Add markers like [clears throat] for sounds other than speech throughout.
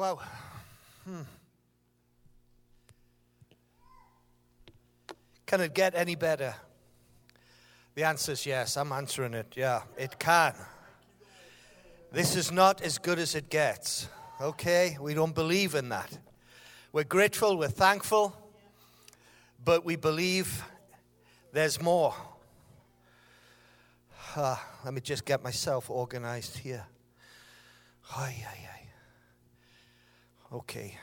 Wow. Hmm. Can it get any better? The answer is yes. I'm answering it. Yeah, it can. This is not as good as it gets. Okay? We don't believe in that. We're grateful, we're thankful, but we believe there's more. Uh, let me just get myself organized here. Ay. Okay.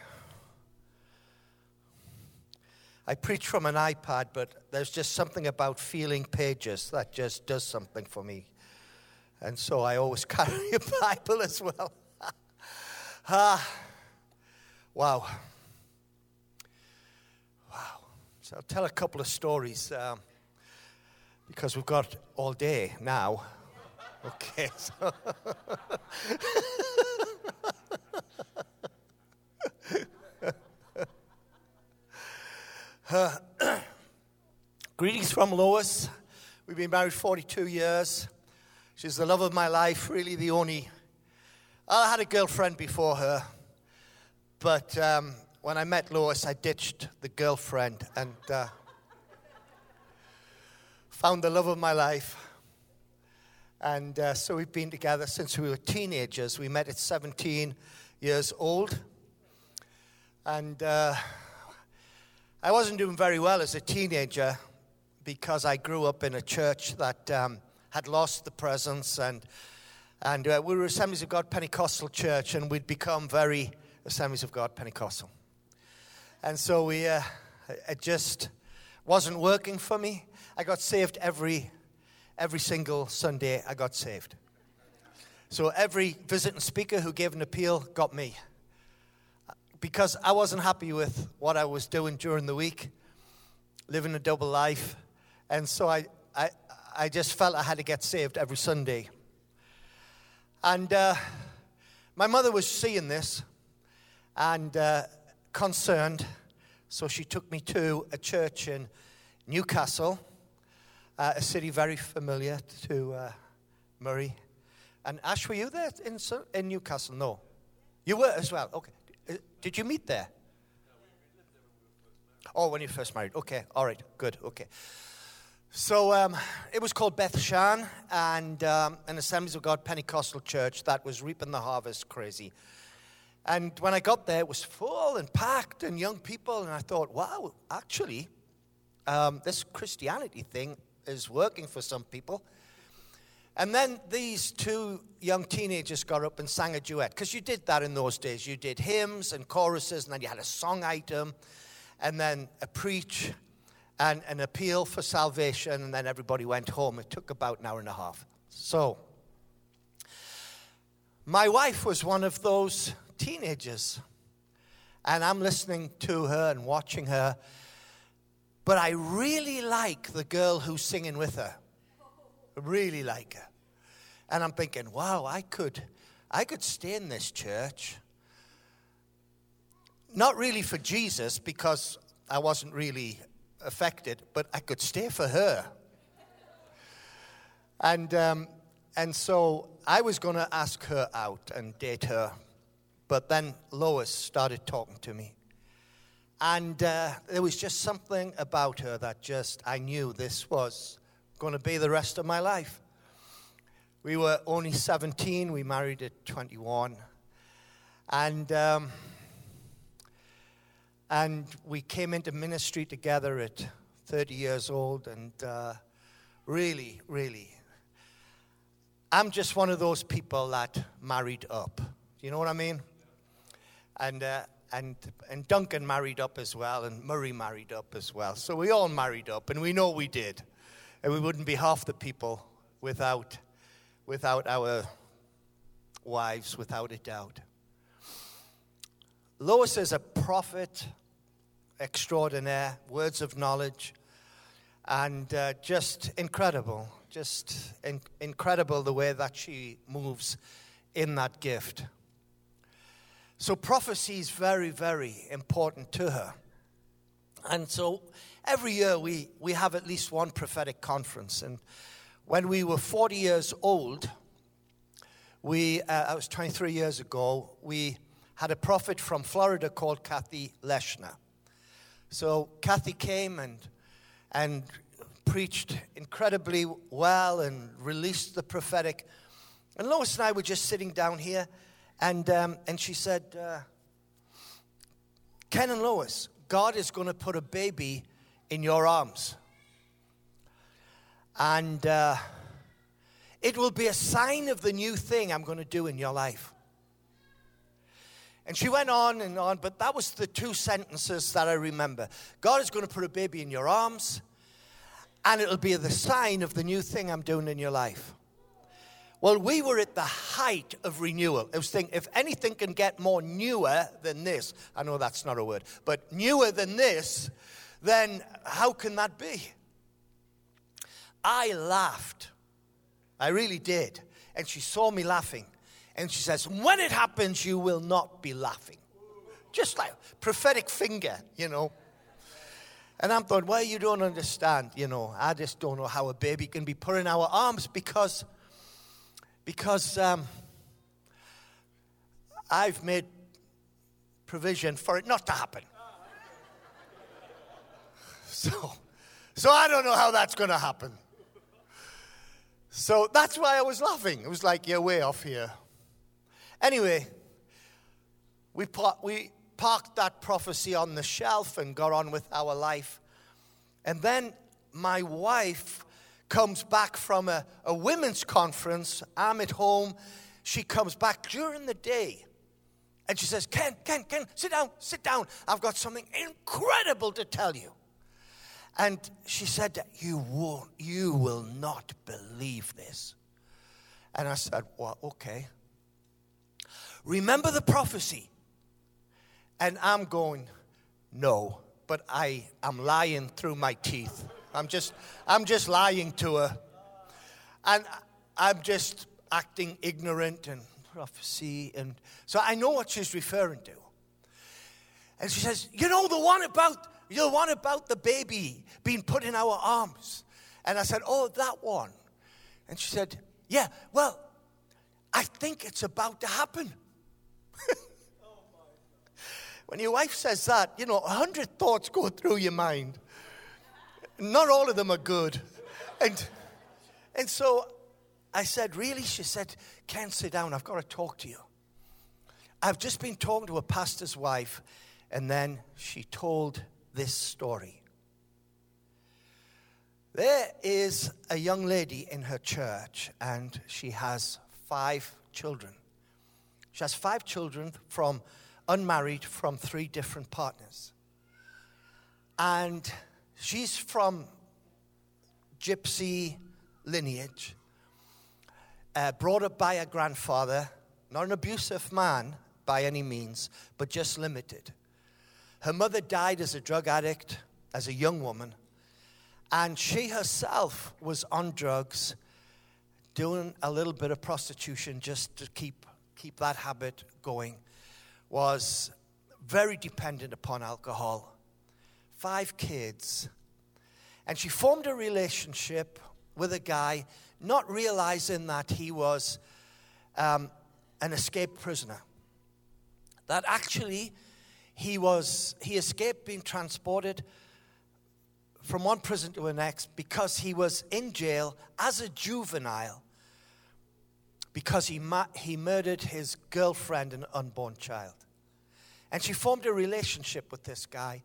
I preach from an iPad, but there's just something about feeling pages that just does something for me. And so I always [laughs] carry a Bible as well. [laughs] ah, wow. Wow. So I'll tell a couple of stories um, because we've got all day now. [laughs] Okay. So [clears throat] Greetings from Lois. We've been married 42 years. She's the love of my life, really the only. I had a girlfriend before her, but um, when I met Lois, I ditched the girlfriend and uh, found the love of my life. And uh, so we've been together since we were teenagers. We met at 17 years old. And uh, I wasn't doing very well as a teenager because I grew up in a church that um, had lost the presence, and and uh, we were Assemblies of God Pentecostal church, and we'd become very Assemblies of God Pentecostal, and so we uh, it just wasn't working for me. I got saved every every single Sunday. I got saved. So every visiting speaker who gave an appeal got me because I wasn't happy with what I was doing during the week, living a double life. And so I, I, I just felt I had to get saved every Sunday. And uh, my mother was seeing this and uh, concerned, so she took me to a church in Newcastle, uh, a city very familiar to uh, Murray. And Ash, were you there in, in Newcastle? No. You were as well. Okay. Did you meet there? Oh, when you first married. Okay, all right, good, okay. So um, it was called Bethshan and um, an Assemblies of God Pentecostal church that was reaping the harvest crazy. And when I got there, it was full and packed and young people, and I thought, wow, actually, um, this Christianity thing is working for some people. And then these two young teenagers got up and sang a duet, because you did that in those days. You did hymns and choruses, and then you had a song item, and then a preach, and an appeal for salvation, and then everybody went home. It took about an hour and a half. So, my wife was one of those teenagers, and I'm listening to her and watching her, but I really like the girl who's singing with her I really like her. And I'm thinking, wow, I could, I could stay in this church. Not really for Jesus, because I wasn't really affected, but I could stay for her. And, um, and so I was going to ask her out and date her. But then Lois started talking to me. And uh, there was just something about her that just, I knew this was going to be the rest of my life. We were only 17, we married at 21. And, um, and we came into ministry together at 30 years old. And uh, really, really, I'm just one of those people that married up. You know what I mean? And, uh, and, and Duncan married up as well, and Murray married up as well. So we all married up, and we know we did. And we wouldn't be half the people without, without our wives, without a doubt. Lois is a prophet extraordinaire, words of knowledge, and uh, just incredible. Just in- incredible the way that she moves in that gift. So, prophecy is very, very important to her. And so, every year we, we have at least one prophetic conference. And when we were 40 years old, we, uh, that was 23 years ago, we had a prophet from Florida called Cathy Lechner. So Cathy came and, and preached incredibly well and released the prophetic. And Lois and I were just sitting down here, and, um, and she said, uh, Ken and Lois, God is going to put a baby in your arms. And uh, it will be a sign of the new thing I'm going to do in your life. And she went on and on, but that was the two sentences that I remember. God is going to put a baby in your arms, and it'll be the sign of the new thing I'm doing in your life. Well, we were at the height of renewal. I was thinking, if anything can get more newer than this, I know that's not a word, but newer than this, then how can that be? I laughed. I really did. And she saw me laughing. And she says, When it happens, you will not be laughing. Just like prophetic finger, you know. And I'm thought, well, you don't understand, you know. I just don't know how a baby can be put in our arms because, because um, I've made provision for it not to happen. [laughs] So, so I don't know how that's going to happen. So that's why I was laughing. It was like, you're way off here. Anyway, we, par- we parked that prophecy on the shelf and got on with our life. And then my wife comes back from a, a women's conference. I'm at home. She comes back during the day. And she says, Ken, Ken, Ken, sit down, sit down. I've got something incredible to tell you. And she said, You won't, you will not believe this. And I said, Well, okay. Remember the prophecy. And I'm going, no, but I am lying through my teeth. I'm just, I'm just lying to her. And I'm just acting ignorant and prophecy. And so I know what she's referring to. And she says, You know, the one about, the one about the baby being put in our arms. And I said, Oh, that one. And she said, Yeah, well, I think it's about to happen. [laughs] when your wife says that, you know, a hundred thoughts go through your mind. Not all of them are good. And, and so I said, Really? She said, Can't sit down. I've got to talk to you. I've just been talking to a pastor's wife, and then she told this story. There is a young lady in her church, and she has five children. She has five children from unmarried from three different partners. And she's from gypsy lineage, uh, brought up by a grandfather, not an abusive man by any means, but just limited. Her mother died as a drug addict, as a young woman, and she herself was on drugs, doing a little bit of prostitution just to keep keep that habit going, was very dependent upon alcohol. Five kids. And she formed a relationship with a guy, not realizing that he was um, an escaped prisoner. That actually he was he escaped being transported from one prison to the next because he was in jail as a juvenile because he, ma- he murdered his girlfriend and unborn child. And she formed a relationship with this guy.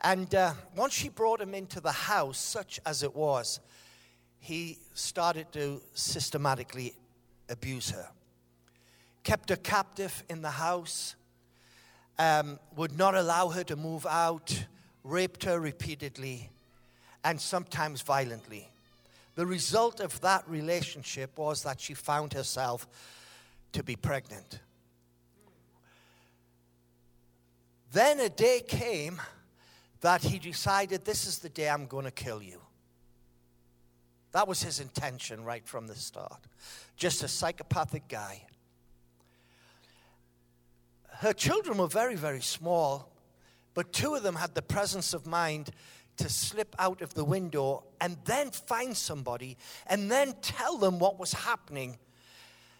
And uh, once she brought him into the house, such as it was, he started to systematically abuse her. Kept her captive in the house, um, would not allow her to move out, raped her repeatedly, and sometimes violently. The result of that relationship was that she found herself to be pregnant. Then a day came that he decided, This is the day I'm going to kill you. That was his intention right from the start. Just a psychopathic guy. Her children were very, very small, but two of them had the presence of mind to slip out of the window and then find somebody and then tell them what was happening.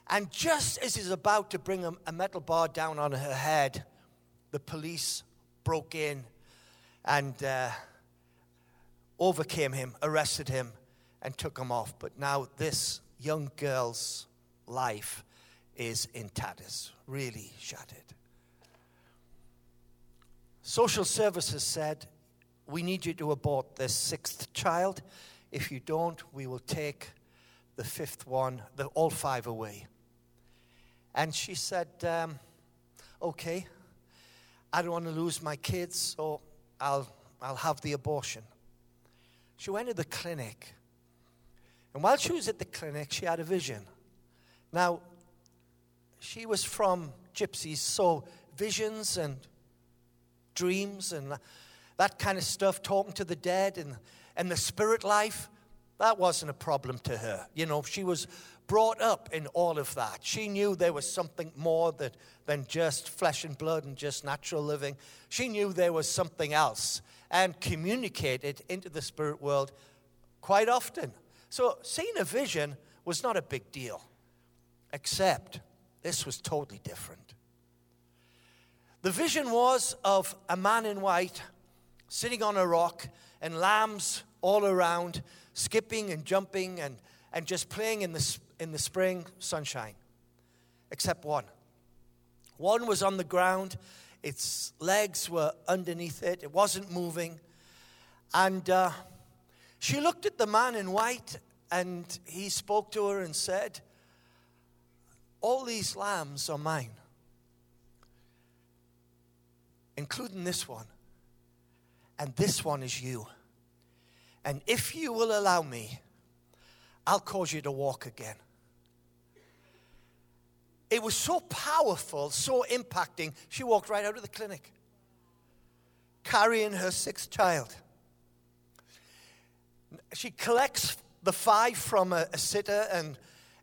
And just as he's about to bring a, metal bar down on her head, the police broke in and uh, overcame him, arrested him, and took him off. But now this young girl's life is in tatters, really shattered. Social services said, We need you to abort this sixth child. If you don't, we will take the fifth one, the, all five away. And she said, um, Okay, I don't want to lose my kids, so I'll, I'll have the abortion. She went to the clinic. And while she was at the clinic, she had a vision. Now, she was from gypsies, so visions and dreams and that kind of stuff, talking to the dead and, and the spirit life, that wasn't a problem to her. You know, she was brought up in all of that. She knew there was something more that, than just flesh and blood and just natural living. She knew there was something else and communicated into the spirit world quite often. So seeing a vision was not a big deal, except this was totally different. The vision was of a man in white sitting on a rock and lambs all around, skipping and jumping and, and just playing in the, in the spring sunshine, except one. One was on the ground, its legs were underneath it, it wasn't moving. And uh, she looked at the man in white, and he spoke to her and said, all these lambs are mine, including this one. And this one is you. And if you will allow me, I'll cause you to walk again. It was so powerful, so impacting, she walked right out of the clinic, carrying her sixth child. She collects the five from a, a sitter and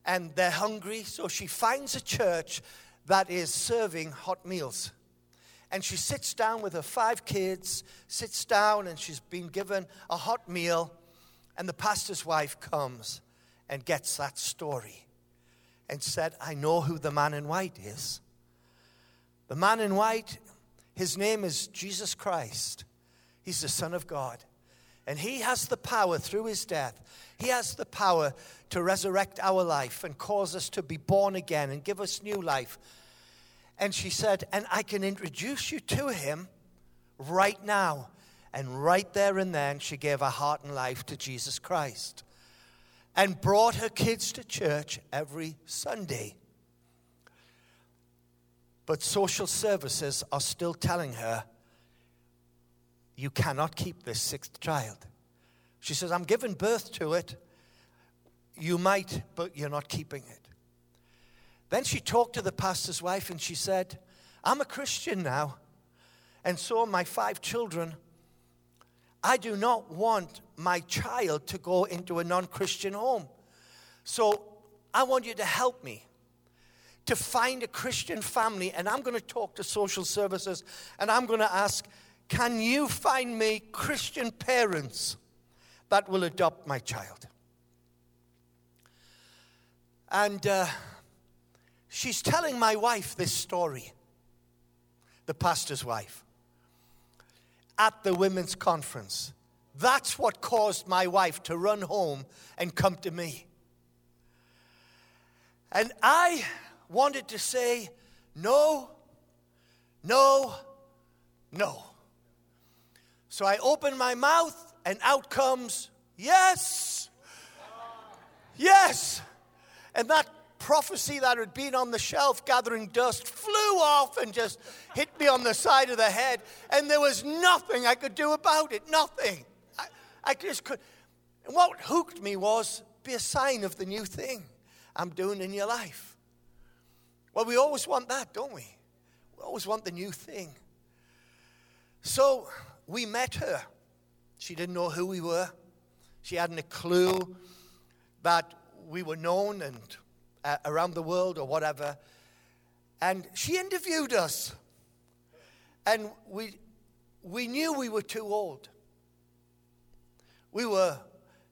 and they're hungry. So she finds a church that is serving hot meals. And she sits down with her five kids, sits down, and she's been given a hot meal. And the pastor's wife comes and gets that story and said, I know who the man in white is. The man in white, his name is Jesus Christ. He's the Son of God. And he has the power through his death, he has the power to resurrect our life and cause us to be born again and give us new life. And she said, And I can introduce you to him right now. And right there and then, she gave her heart and life to Jesus Christ and brought her kids to church every Sunday. But social services are still telling her, You cannot keep this sixth child. She says, I'm giving birth to it. You might, but you're not keeping it. Then she talked to the pastor's wife and she said, I'm a Christian now, and so are my five children. I do not want my child to go into a non Christian home. So I want you to help me to find a Christian family, and I'm going to talk to social services and I'm going to ask, can you find me Christian parents that will adopt my child? And uh, she's telling my wife this story, the pastor's wife, at the women's conference. That's what caused my wife to run home and come to me. And I wanted to say, no, no, no. So I opened my mouth, and out comes, yes, yes. And that prophecy that had been on the shelf gathering dust flew off and just hit me on the side of the head. And there was nothing I could do about it. Nothing. I, I just could. And what hooked me was be a sign of the new thing I'm doing in your life. Well, we always want that, don't we? We always want the new thing. So we met her. She didn't know who we were. She hadn't a clue that we were known and uh, around the world or whatever. And she interviewed us. And we, we knew we were too old. We were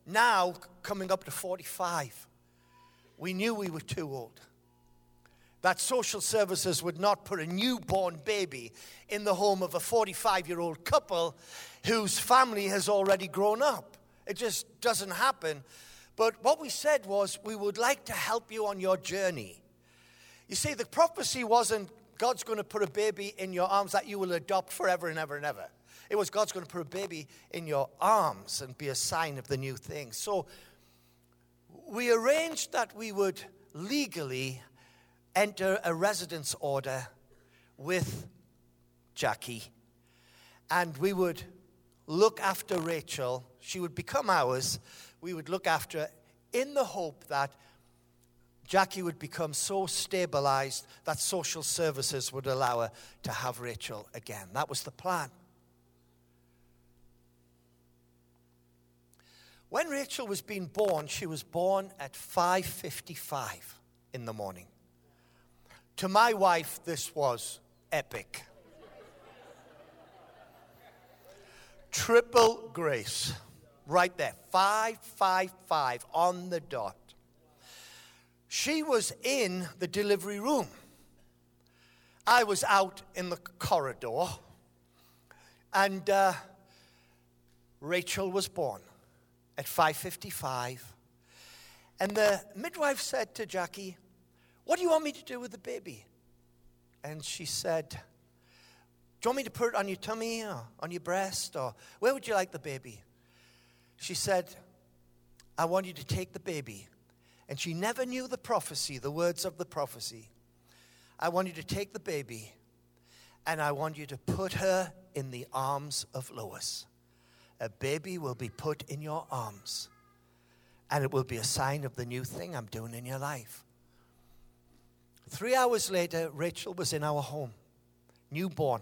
now coming up to 45. We knew we were too old. that social services would not put a newborn baby in the home of a 45 year old couple whose family has already grown up. It just doesn't happen. But what we said was, we would like to help you on your journey. You see, the prophecy wasn't God's going to put a baby in your arms that you will adopt forever and ever and ever. It was God's going to put a baby in your arms and be a sign of the new thing. So we arranged that we would legally enter a residence order with Jackie, and we would look after Rachel. She would become ours. We would look after in the hope that Jackie would become so stabilized that social services would allow her to have Rachel again. That was the plan. When Rachel was being born, she was born at 5:55 in the morning. To my wife, this was epic. Triple grace. Right there. 555 on the dot. She was in the delivery room. I was out in the corridor. And uh, Rachel was born at 5:55. And the midwife said to Jackie, "What do you want me to do with the baby?" And she said, "Do you want me to put it on your tummy or on your breast or where would you like the baby?" She said, "I want you to take the baby." And she never knew the prophecy, the words of the prophecy. I want you to take the baby and I want you to put her in the arms of Lois a baby will be put in your arms, and it will be a sign of the new thing I'm doing in your life. Three hours later, Rachel was in our home, newborn.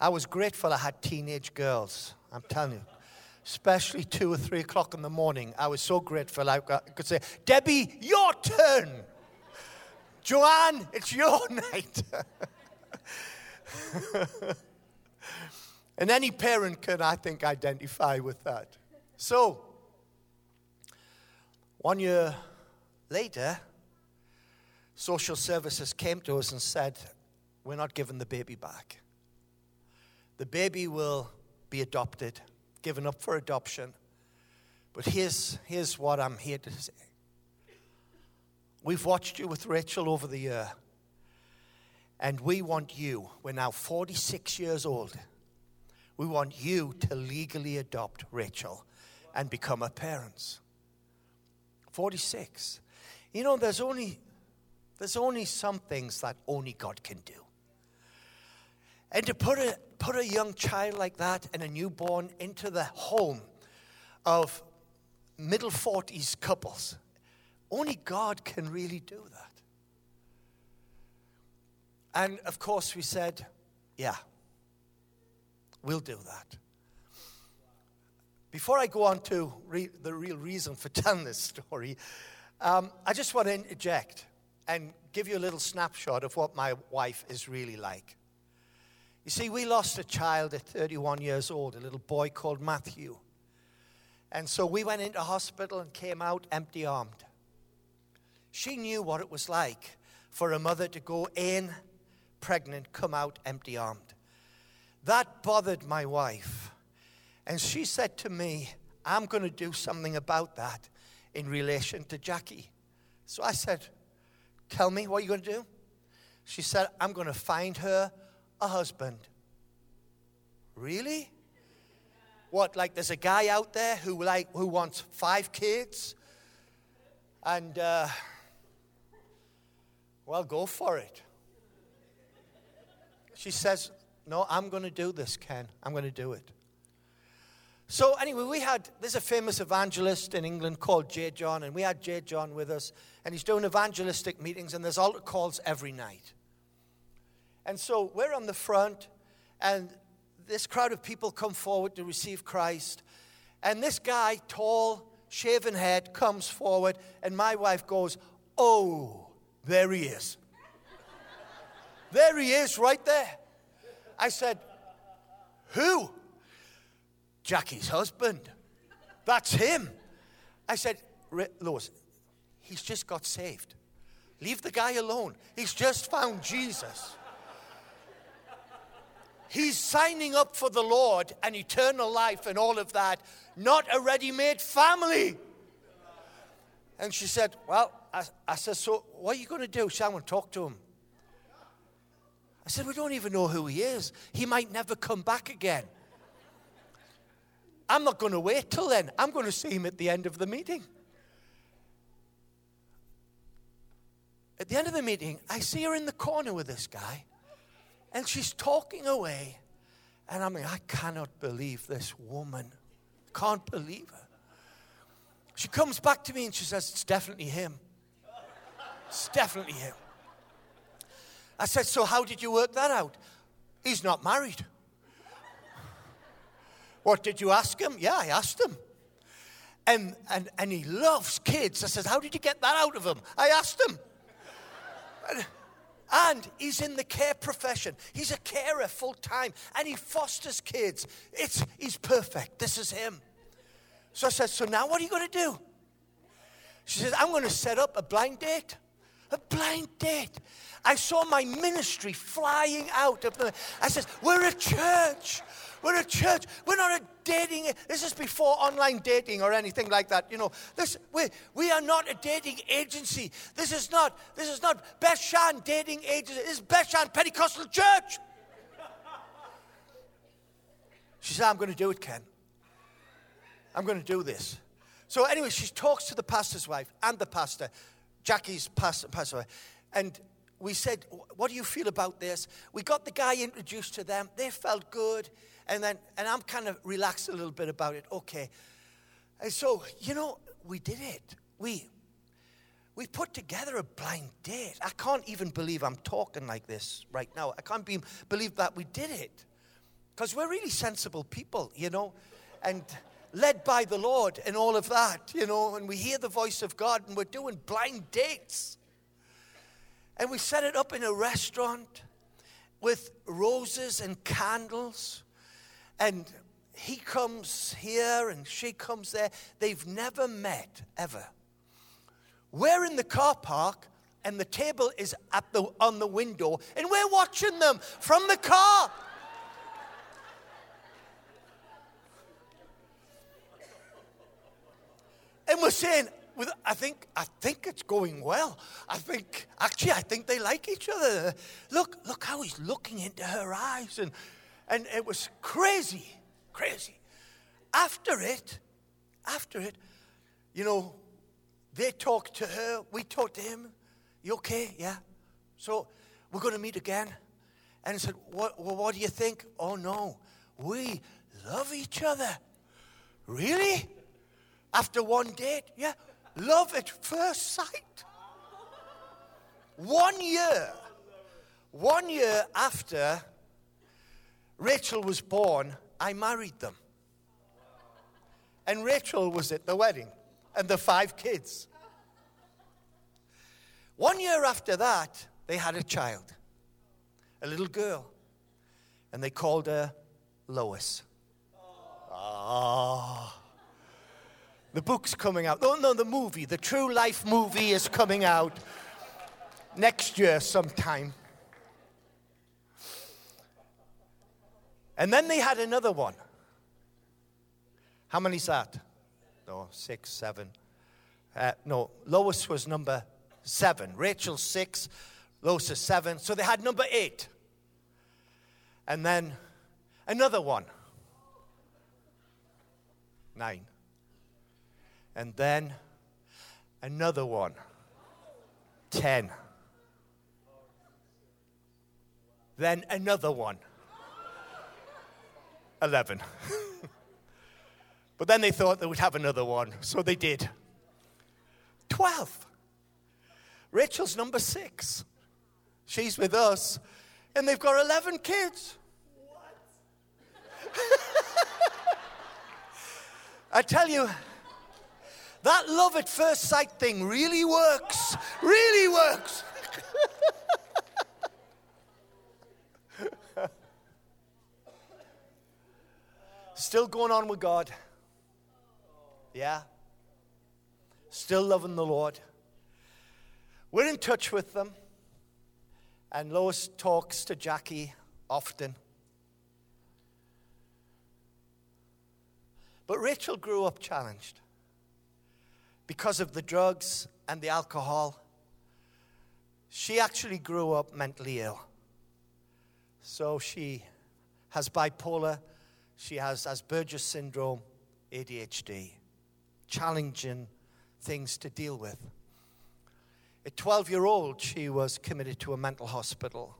I was grateful I had teenage girls, I'm telling you. Especially two or three o'clock in the morning. I was so grateful I could say, Debbie, your turn. Joanne, it's your [laughs] night. And any parent can, I think, identify with that. So, one year later, social services came to us and said, We're not giving the baby back. The baby will be adopted, given up for adoption. But here's, here's what I'm here to say. We've watched you with Rachel over the year, and we want you. We're now 46 years old we want you to legally adopt Rachel and become her parents. 46. You know, there's only, there's only some things that only God can do. And to put a, put a young child like that and a newborn into the home of middle 40s couples, only God can really do that. And of course, we said, yeah, We'll do that. Before I go on to re- the real reason for [laughs] telling this story, um, I just want to interject and give you a little snapshot of what my wife is really like. You see, we lost a child at 31 years old, a little boy called Matthew. And so we went into hospital and came out empty armed. She knew what it was like for a mother to go in pregnant, come out empty armed. That bothered my wife. And she said to me, I'm going to do something about that in relation to Jackie. So I said, Tell me what you're going to do. She said, I'm going to find her a husband. Really? What, like there's a guy out there who, like, who wants five kids? And, uh, well, go for it. She says, no, I'm going to do this, Ken. I'm going to do it. So, anyway, we had, there's a famous evangelist in England called J. John, and we had J. John with us, and he's doing evangelistic meetings, and there's altar calls every night. And so we're on the front, and this crowd of people come forward to receive Christ. And this guy, tall, shaven head, comes forward, and my wife goes, Oh, there he is. [laughs] there he is, right there. I said, Who? Jackie's husband. That's him. I said, Lois, he's just got saved. Leave the guy alone. He's just found Jesus. He's signing up for the Lord and eternal life and all of that, not a ready made family. And she said, Well, I, I said, So what are you going to do? She to talk to him. I said, We don't even know who he is. He might never come back again. I'm not going to wait till then. I'm going to see him at the end of the meeting. At the end of the meeting, I see her in the corner with this guy, and she's talking away. And I'm like, I cannot believe this woman. Can't believe her. She comes back to me and she says, It's definitely him. It's definitely him. I said, So how did you work that out? He's not married. What did you ask him? Yeah, I asked him. And, and, and he loves kids. I said, How did you get that out of him? I asked him. And, and he's in the care profession. He's a carer full time and he fosters kids. It's, he's perfect. This is him. So I said, So now what are you going to do? She said, I'm going to set up a blind date. A blind date. I saw my ministry flying out of the. I said, We're a church. We're a church. We're not a dating. This is before online dating or anything like that. You know, this we we are not a dating agency. This is not this is not Bethshan dating agency. This is Bethshan Pentecostal Church. She said, "I'm going to do it, Ken. I'm going to do this." So anyway, she talks to the pastor's wife and the pastor, Jackie's pastor, pastor wife, and we said, What do you feel about this? We got the guy introduced to them. They felt good. And then, and I'm kind of relaxed a little bit about it. Okay. And so, you know, we did it. We, we put together a blind date. I can't even believe I'm talking like this right now. I can't be, believe that we did it. Because we're really sensible people, you know, and led by the Lord and all of that, you know, and we hear the voice of God and we're doing blind dates. And we set it up in a restaurant with roses and candles and he comes here and she comes there. They've never met ever. We're in the car park and the table is at the, on the window and we're watching them from the car. and we're saying, I think, I think it's going well. I think, actually, I think they like each other. Look, look how he's looking into her eyes. And and it was crazy, crazy. After it, after it, you know, they talked to her, we talked to him. You okay? Yeah. So we're going to meet again. And I said, what, well, what do you think? Oh, no. We love each other. Really? After one date? Yeah. Love at first sight. One year. One year after Rachel was born, I married them. And Rachel was at the wedding, and the five kids. One year after that, they had a child, a little girl, and they called her Lois. Ah. The book's coming out. Oh, no, the movie, the true life movie is coming out next year sometime. And then they had another one. How many's that? No, six, seven. Uh, no, Lois was number seven. Rachel, six. Lois is seven. So they had number eight. And then another one. Nine. And then another one. Ten. Then another one. 11. [laughs] but then they thought they would have another one, so they did. 12. Rachel's number six. She's with us, and they've got 11 kids. What? [laughs] I tell you, that love at first sight thing really works. Really works. [laughs] Still going on with God. Yeah. Still loving the Lord. We're in touch with them, and Lois talks to Jackie often. But Rachel grew up challenged because of the drugs and the alcohol. She actually grew up mentally ill. So she has bipolar, she has Asperger's syndrome, ADHD, challenging things to deal with. At 12 year old, she was committed to a mental hospital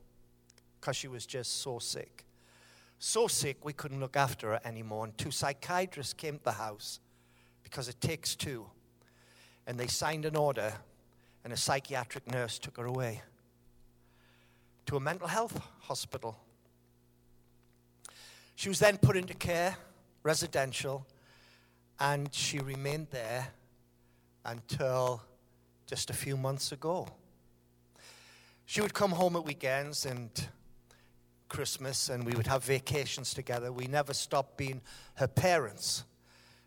because she was just so sick. So sick, we couldn't look after her anymore. And two psychiatrists came to the house because it takes two. And they signed an order, and a psychiatric nurse took her away to a mental health hospital. She was then put into care, residential, and she remained there until just a few months ago. She would come home at weekends and Christmas, and we would have vacations together. We never stopped being her parents.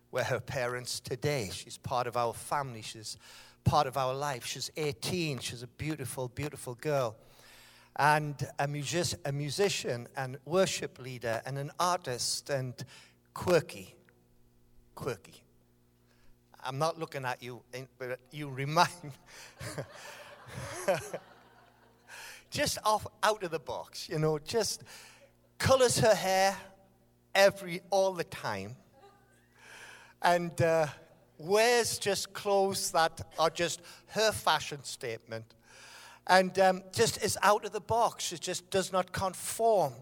We're her parents today. She's part of our family, she's part of our life. She's 18, she's a beautiful, beautiful girl. And a, music- a musician and worship leader and an artist and quirky. Quirky. I'm not looking at you, but you remind. [laughs] just off out of the box, you know, just colors her hair every all the time, and uh, wears just clothes that are just her fashion statement, and um, just is out of the box. She just does not conform.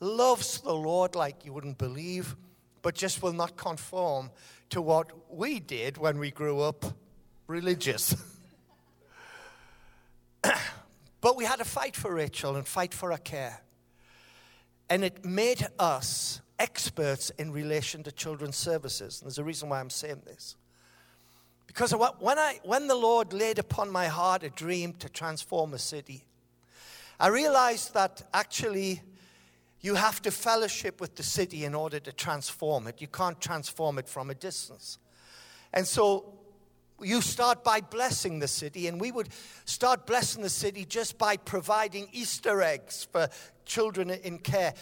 Loves the Lord like you wouldn't believe, but just will not conform to what we did when we grew up religious. [coughs] but we had to fight for Rachel and fight for her care. And it made us experts in relation to children's services. And there's a reason why I'm saying this. Because when, I, when the Lord laid upon my heart a dream to transform a city, I realized that actually you have to fellowship with the city in order to transform it. You can't transform it from a distance. And so you start by blessing the city, and we would start blessing the city just by providing Easter eggs for children in care,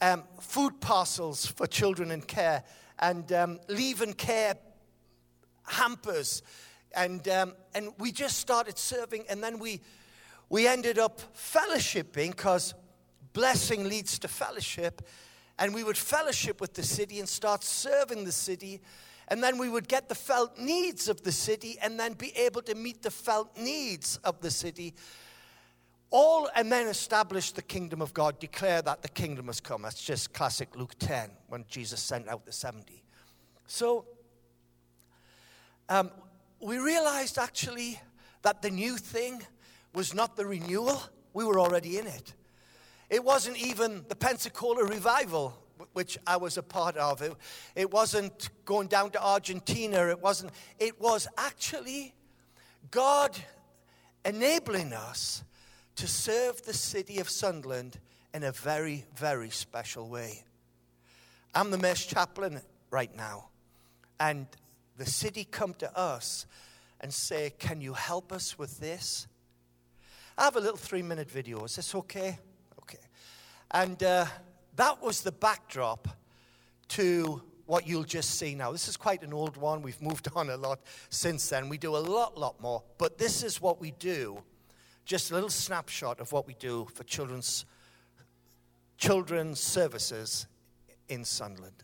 um, food parcels for children in care, and um, leave and care hampers. And, um, and we just started serving, and then we, we ended up fellowshipping because blessing leads to fellowship. And we would fellowship with the city and start serving the city. And then we would get the felt needs of the city and then be able to meet the felt needs of the city. All and then establish the kingdom of God, declare that the kingdom has come. That's just classic Luke 10 when Jesus sent out the 70. So um, we realized actually that the new thing was not the renewal, we were already in it. It wasn't even the Pensacola revival, which I was a part of. It, it wasn't going down to Argentina. It wasn't. It was actually God enabling us to serve the city of Sunderland in a very, very special way. I'm the mess chaplain right now, and the city come to us and say, "Can you help us with this?" I have a little three-minute video. Is this okay? Okay. And uh, that was the backdrop to what you'll just see now. This is quite an old one. We've moved [laughs] on a lot since then. We do a lot, lot more. But this is what we do. Just a little snapshot of what we do for children's children's services in Sunderland.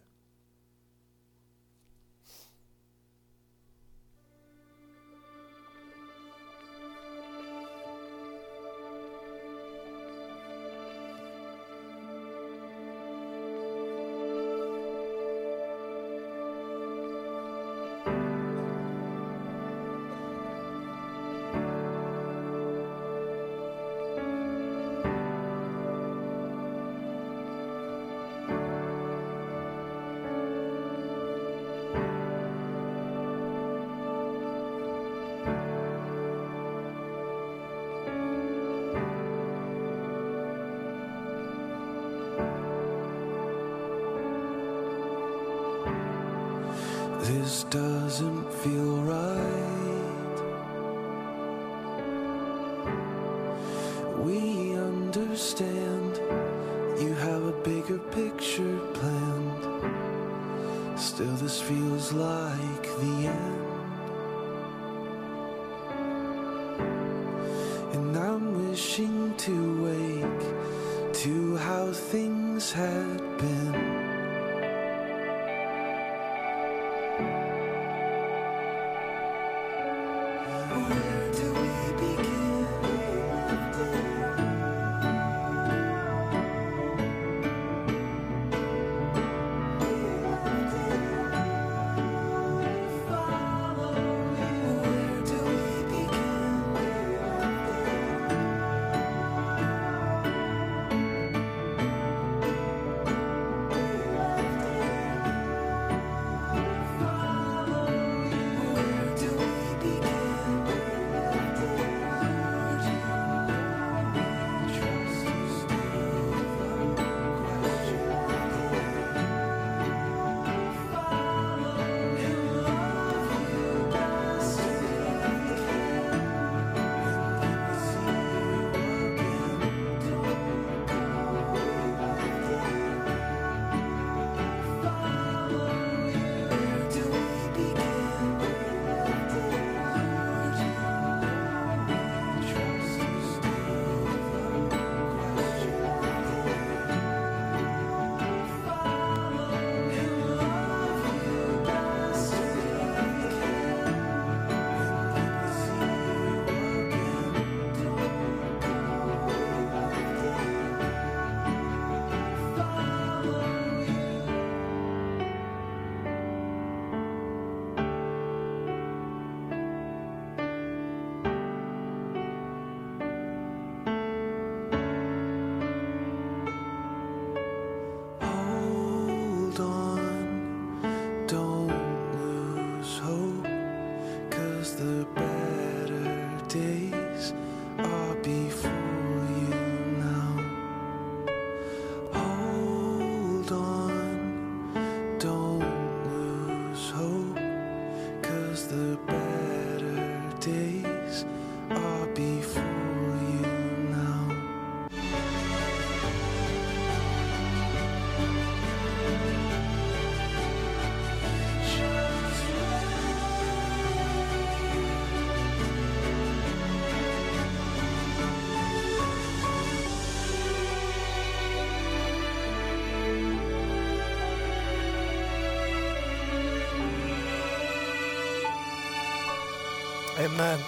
Amen.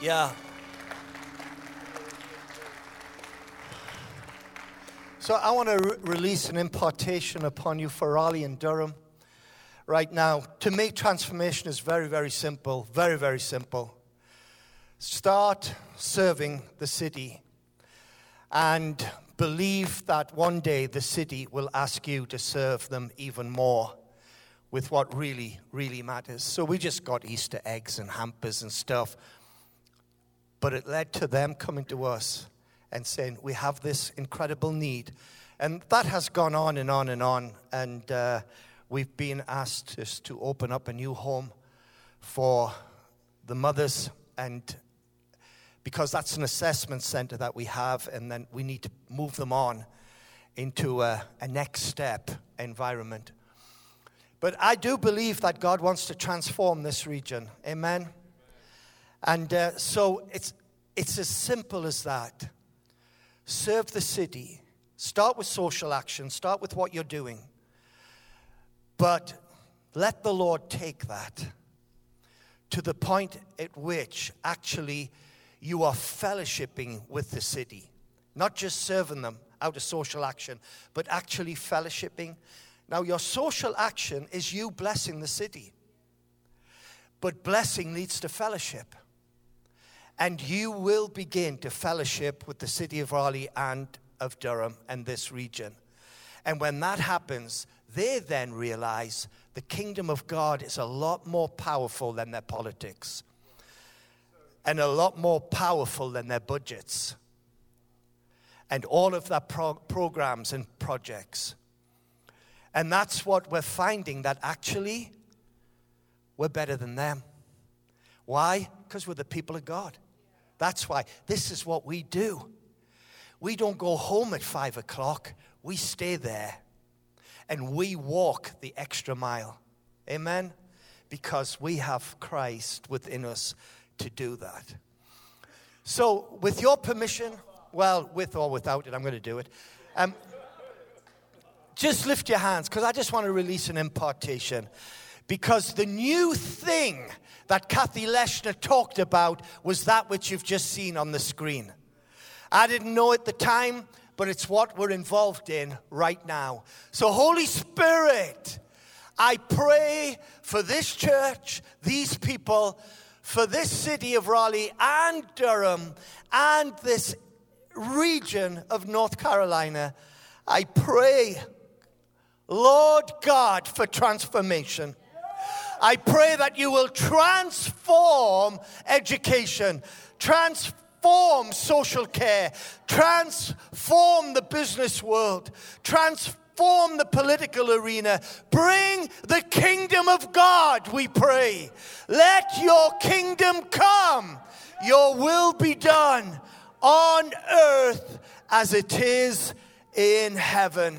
Yeah. So I want to re- release an impartation upon you for Raleigh and Durham right now. To me, transformation is very, very simple. Very, very simple. Start serving the city and believe that one day the city will ask you to serve them even more with what really, really matters. So we just got Easter eggs and hampers and stuff. But it led to them coming to us and saying, We have this incredible need. And that has gone on and on and on. And uh, we've been asked just to open up a new home for the mothers and because that's an assessment center that we have, and then we need to move them on into a, a next step environment. But I do believe that God wants to transform this region. Amen. And uh, so it's, it's as simple as that. Serve the city. Start with social action, start with what you're doing. But let the Lord take that to the point at which actually you are fellowshipping with the city, not just serving them out of social action, but actually fellowshipping. Now, your social action is you blessing the city, but blessing leads to fellowship. And you will begin to fellowship with the city of Raleigh and of Durham and this region. And when that happens, they then realize the kingdom of God is a lot more powerful than their politics and a lot more powerful than their budgets and all of their pro- programs and projects. And that's what we're finding that actually we're better than them. Why? Because we're the people of God. That's why. This is what we do. we don't go home at five o'clock, we stay there and we walk the extra mile. Amen? Because we have Christ within us to do that. So, with your permission, well, with or without it, I'm going to do it. Um, just lift your hands because I just want to release an impartation. Because the new thing that Cathy Lechner talked about was that which you've just seen on the screen. I didn't know at the time, but it's what we're involved in right now. So, Holy Spirit, I pray for this church, these people, for this city of Raleigh and Durham and this region of North Carolina. I pray, Lord God, for transformation. I pray that you will transform education, transform social care, transform the business world, transform the political arena. Bring the kingdom of God, we pray. Let your kingdom come, your will be done on earth as it is in heaven.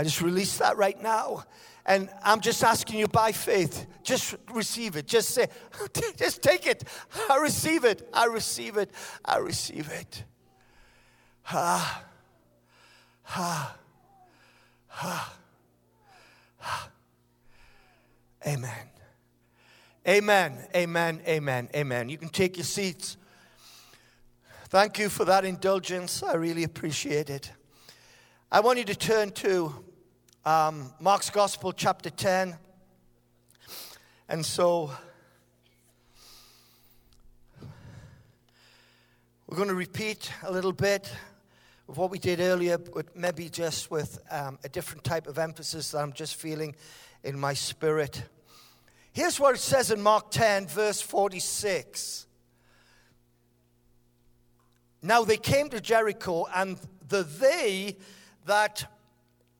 I just release that right now. And I'm just asking you by faith, just receive it. Just say, [laughs] just take it. I receive it. I receive it. I receive it. Ha. Ha. Ha. ha. Amen. Amen. Amen. Amen. Amen. You can take your seats. Thank you for that indulgence. I really appreciate it. I want you to turn to um, Mark's Gospel, chapter 10. And so we're going to repeat a little bit of what we did earlier, but maybe just with um, a different type of emphasis that I'm just feeling in my spirit. Here's what it says in Mark 10, verse 46. Now they came to Jericho, and the they that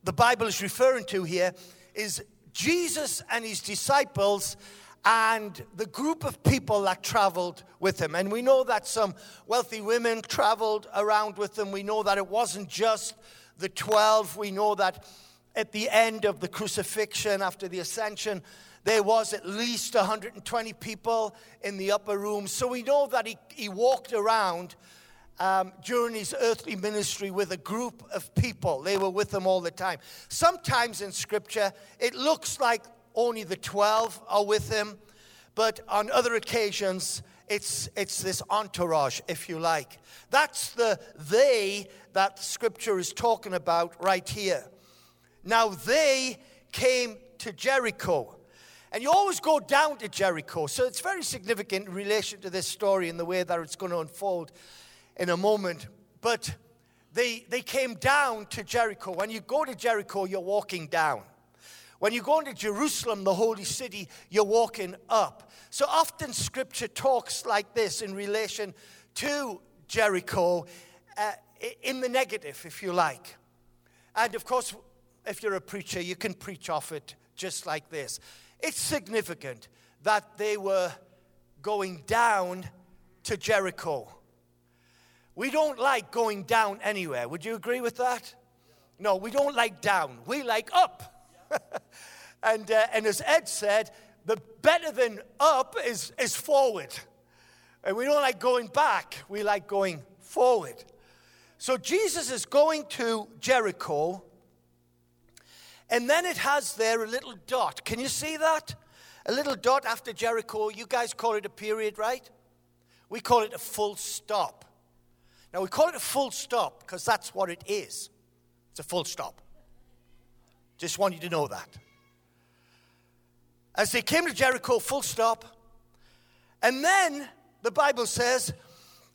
the Bible is referring to here is Jesus and his disciples and the group of people that traveled with him. And we know that some wealthy women traveled around with them. We know that it wasn't just the 12. We know that at the end of the crucifixion, after the ascension, there was at least 120 people in the upper room. So we know that he, he walked around um, during his earthly ministry with a group of people. They were with him all the time. Sometimes in scripture, it looks like only the 12 are with him, but on other occasions, it's, it's this entourage, if you like. That's the they that scripture is talking about right here. Now, they came to Jericho. And you always go down to Jericho. So it's very significant in relation to this story and the way that it's going to unfold in a moment. But they, they came down to Jericho. When you go to Jericho, you're walking down. When you go into Jerusalem, the holy city, you're walking up. So often scripture talks like this in relation to Jericho uh, in the negative, if you like. And of course, if you're a preacher, you can preach off it just like this. It's significant that they were going down to Jericho. We don't like going down anywhere. Would you agree with that? No, we don't like down. We like up. [laughs] and, uh, and as Ed said, the better than up is, is forward. And we don't like going back, we like going forward. So Jesus is going to Jericho, and then it has there a little dot. Can you see that? A little dot after Jericho. You guys call it a period, right? We call it a full stop. Now, we call it a full stop because that's what it is. It's a full stop. Just want you to know that. As they came to Jericho, full stop. And then the Bible says,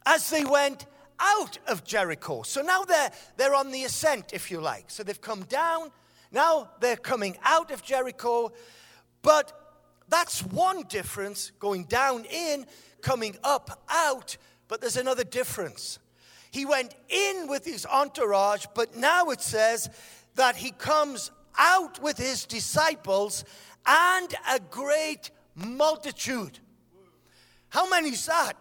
as they went out of Jericho. So now they're, they're on the ascent, if you like. So they've come down. Now they're coming out of Jericho. But that's one difference going down in, coming up out. But there's another difference. He went in with his entourage, but now it says that he comes out with his disciples and a great multitude. How many is that?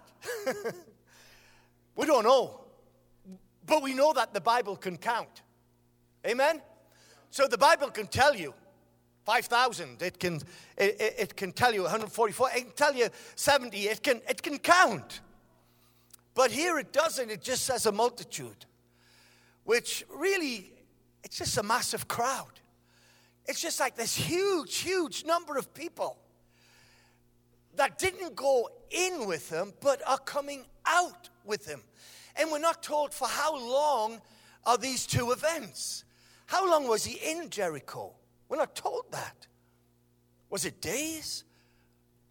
[laughs] we don't know. But we know that the Bible can count. Amen? So the Bible can tell you 5,000. It can, it, it, can tell you 144. It can tell you 70. It can, it can count. But here it doesn't. It just says a multitude, which really, it's just a massive crowd. It's just like this huge, huge number of people that didn't go in with him, but are coming out with him. And we're not told for how long are these two events. How long was he in Jericho? We're not told that. Was it days?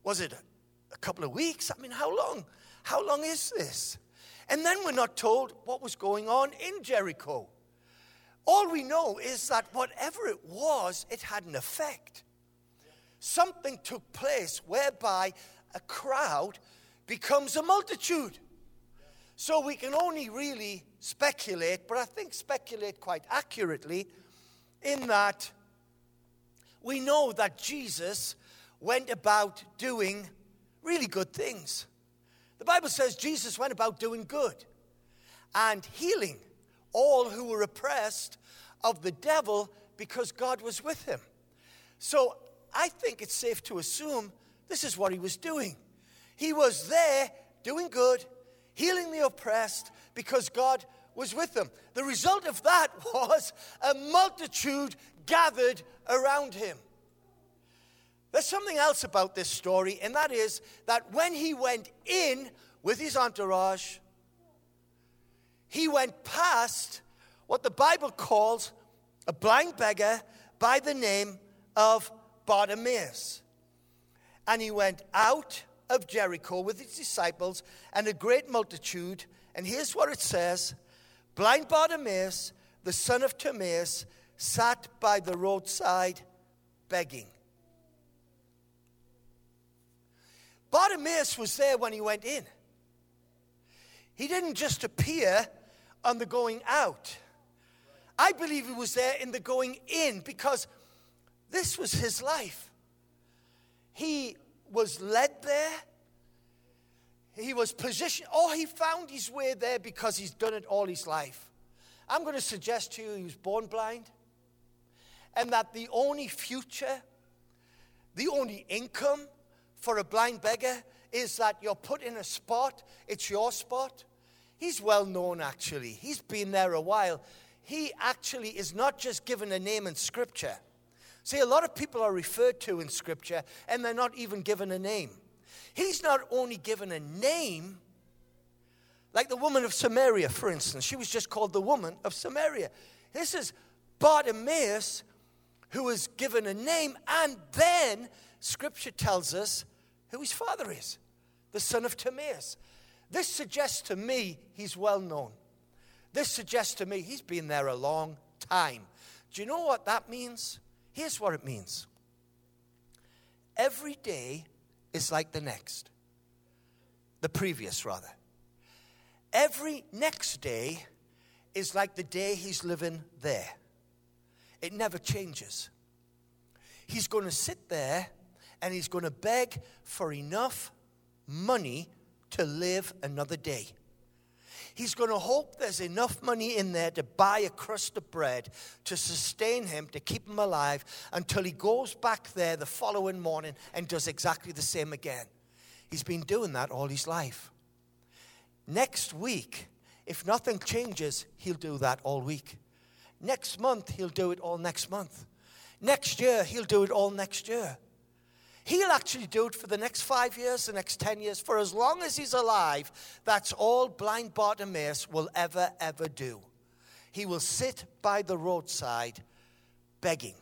Was it a couple of weeks? I mean, how long? How long is this? And then we're not told what was going on in Jericho. All we know is that whatever it was, it had an effect. Something took place whereby a crowd becomes a multitude. So we can only really speculate, but I think speculate quite accurately in that we know that Jesus went about doing really good things. The Bible says Jesus went about doing good and healing all who were oppressed of the devil because God was with him. So I think it's safe to assume this is what he was doing. He was there doing good, healing the oppressed because God was with him. The result of that [laughs] was a multitude gathered around him. There's something else about this story, and that is that when he went in with his entourage, he went past what the Bible calls a blind beggar by the name of Bartimaeus. And he went out of Jericho with his disciples and a great multitude. And here's what it says Blind Bartimaeus, the son of Timaeus, sat by the roadside begging. Bartimaeus was there when he went in. He didn't just appear on the going out. I believe he was there in the going in because this was his life. He was led there. He was positioned, or he found his way there because he's done it all his life. I'm going to suggest to you he was born blind and that the only future, the only income, for a blind beggar is that you're put in a spot, it's your spot. He's well known, actually. He's been there a while. He actually is not just given a name in Scripture. See, a lot of people are referred to in Scripture and they're not even given a name. He's not only given a name, like the woman of Samaria, for instance. She was just called the woman of Samaria. This is Bartimaeus who was given a name, and then Scripture tells us who his father is, the son of Timaeus. This suggests to me he's well known. This suggests to me he's been there a long time. Do you know what that means? Here's what it means every day is like the next, the previous, rather. Every next day is like the day he's living there. It never changes. He's going to sit there and he's going to beg for enough money to live another day. He's going to hope there's enough money in there to buy a crust of bread to sustain him, to keep him alive, until he goes back there the following morning and does exactly the same again. He's been doing that all his life. Next week, if nothing changes, he'll do that all week. Next month, he'll do it all next month. Next year, he'll do it all next year. He'll actually do it for the next five years, the next 10 years, for as long as he's alive. That's all blind Bartimaeus will ever, ever do. He will sit by the roadside begging.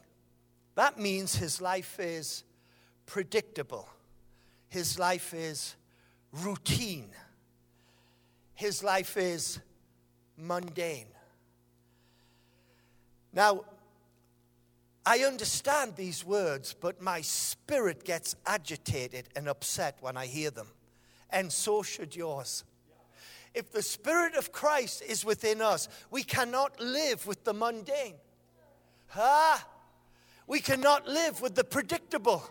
That means his life is predictable, his life is routine, his life is mundane. Now, I understand these words, but my spirit gets agitated and upset when I hear them. And so should yours. If the Spirit of Christ is within us, we cannot live with the mundane. Ah, we cannot live with the predictable.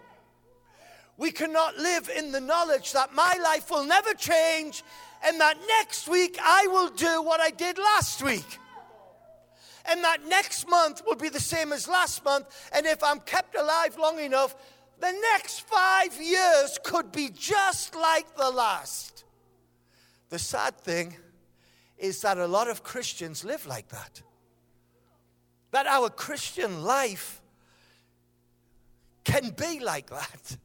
We cannot live in the knowledge that my life will never change and that next week I will do what I did last week. And that next month will be the same as last month. And if I'm kept alive long enough, the next five years could be just like the last. The sad thing is that a lot of Christians live like that. That our Christian life can be like that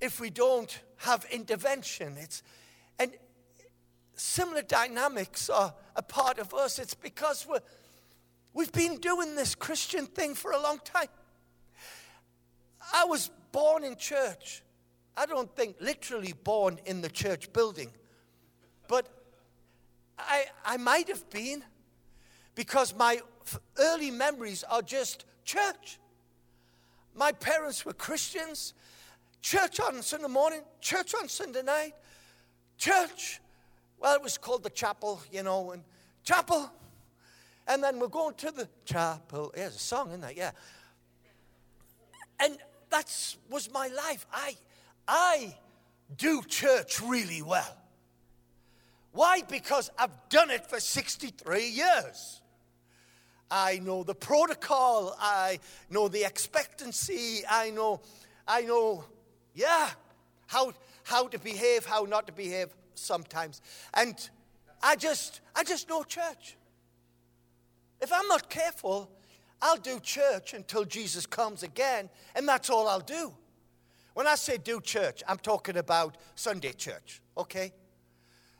if we don't have intervention. It's, similar dynamics are a part of us. It's because we're, we've been doing this Christian thing for a long time. I was born in church. I don't think literally born in the church building, but I, I might have been because my early memories are just church. My parents were Christians. Church on Sunday morning, church on Sunday night, church. Well, it was called the chapel, you know, and chapel. And then we're going to the chapel. There's a song in that, yeah. And that was my life. I, I do church really well. Why? Because I've done it for 63 years. I know the protocol, I know the expectancy, I know, I know yeah, how, how to behave, how not to behave sometimes. And I just, I just know church. If I'm not careful, I'll do church until Jesus comes again, and that's all I'll do. When I say do church, I'm talking about Sunday church, okay?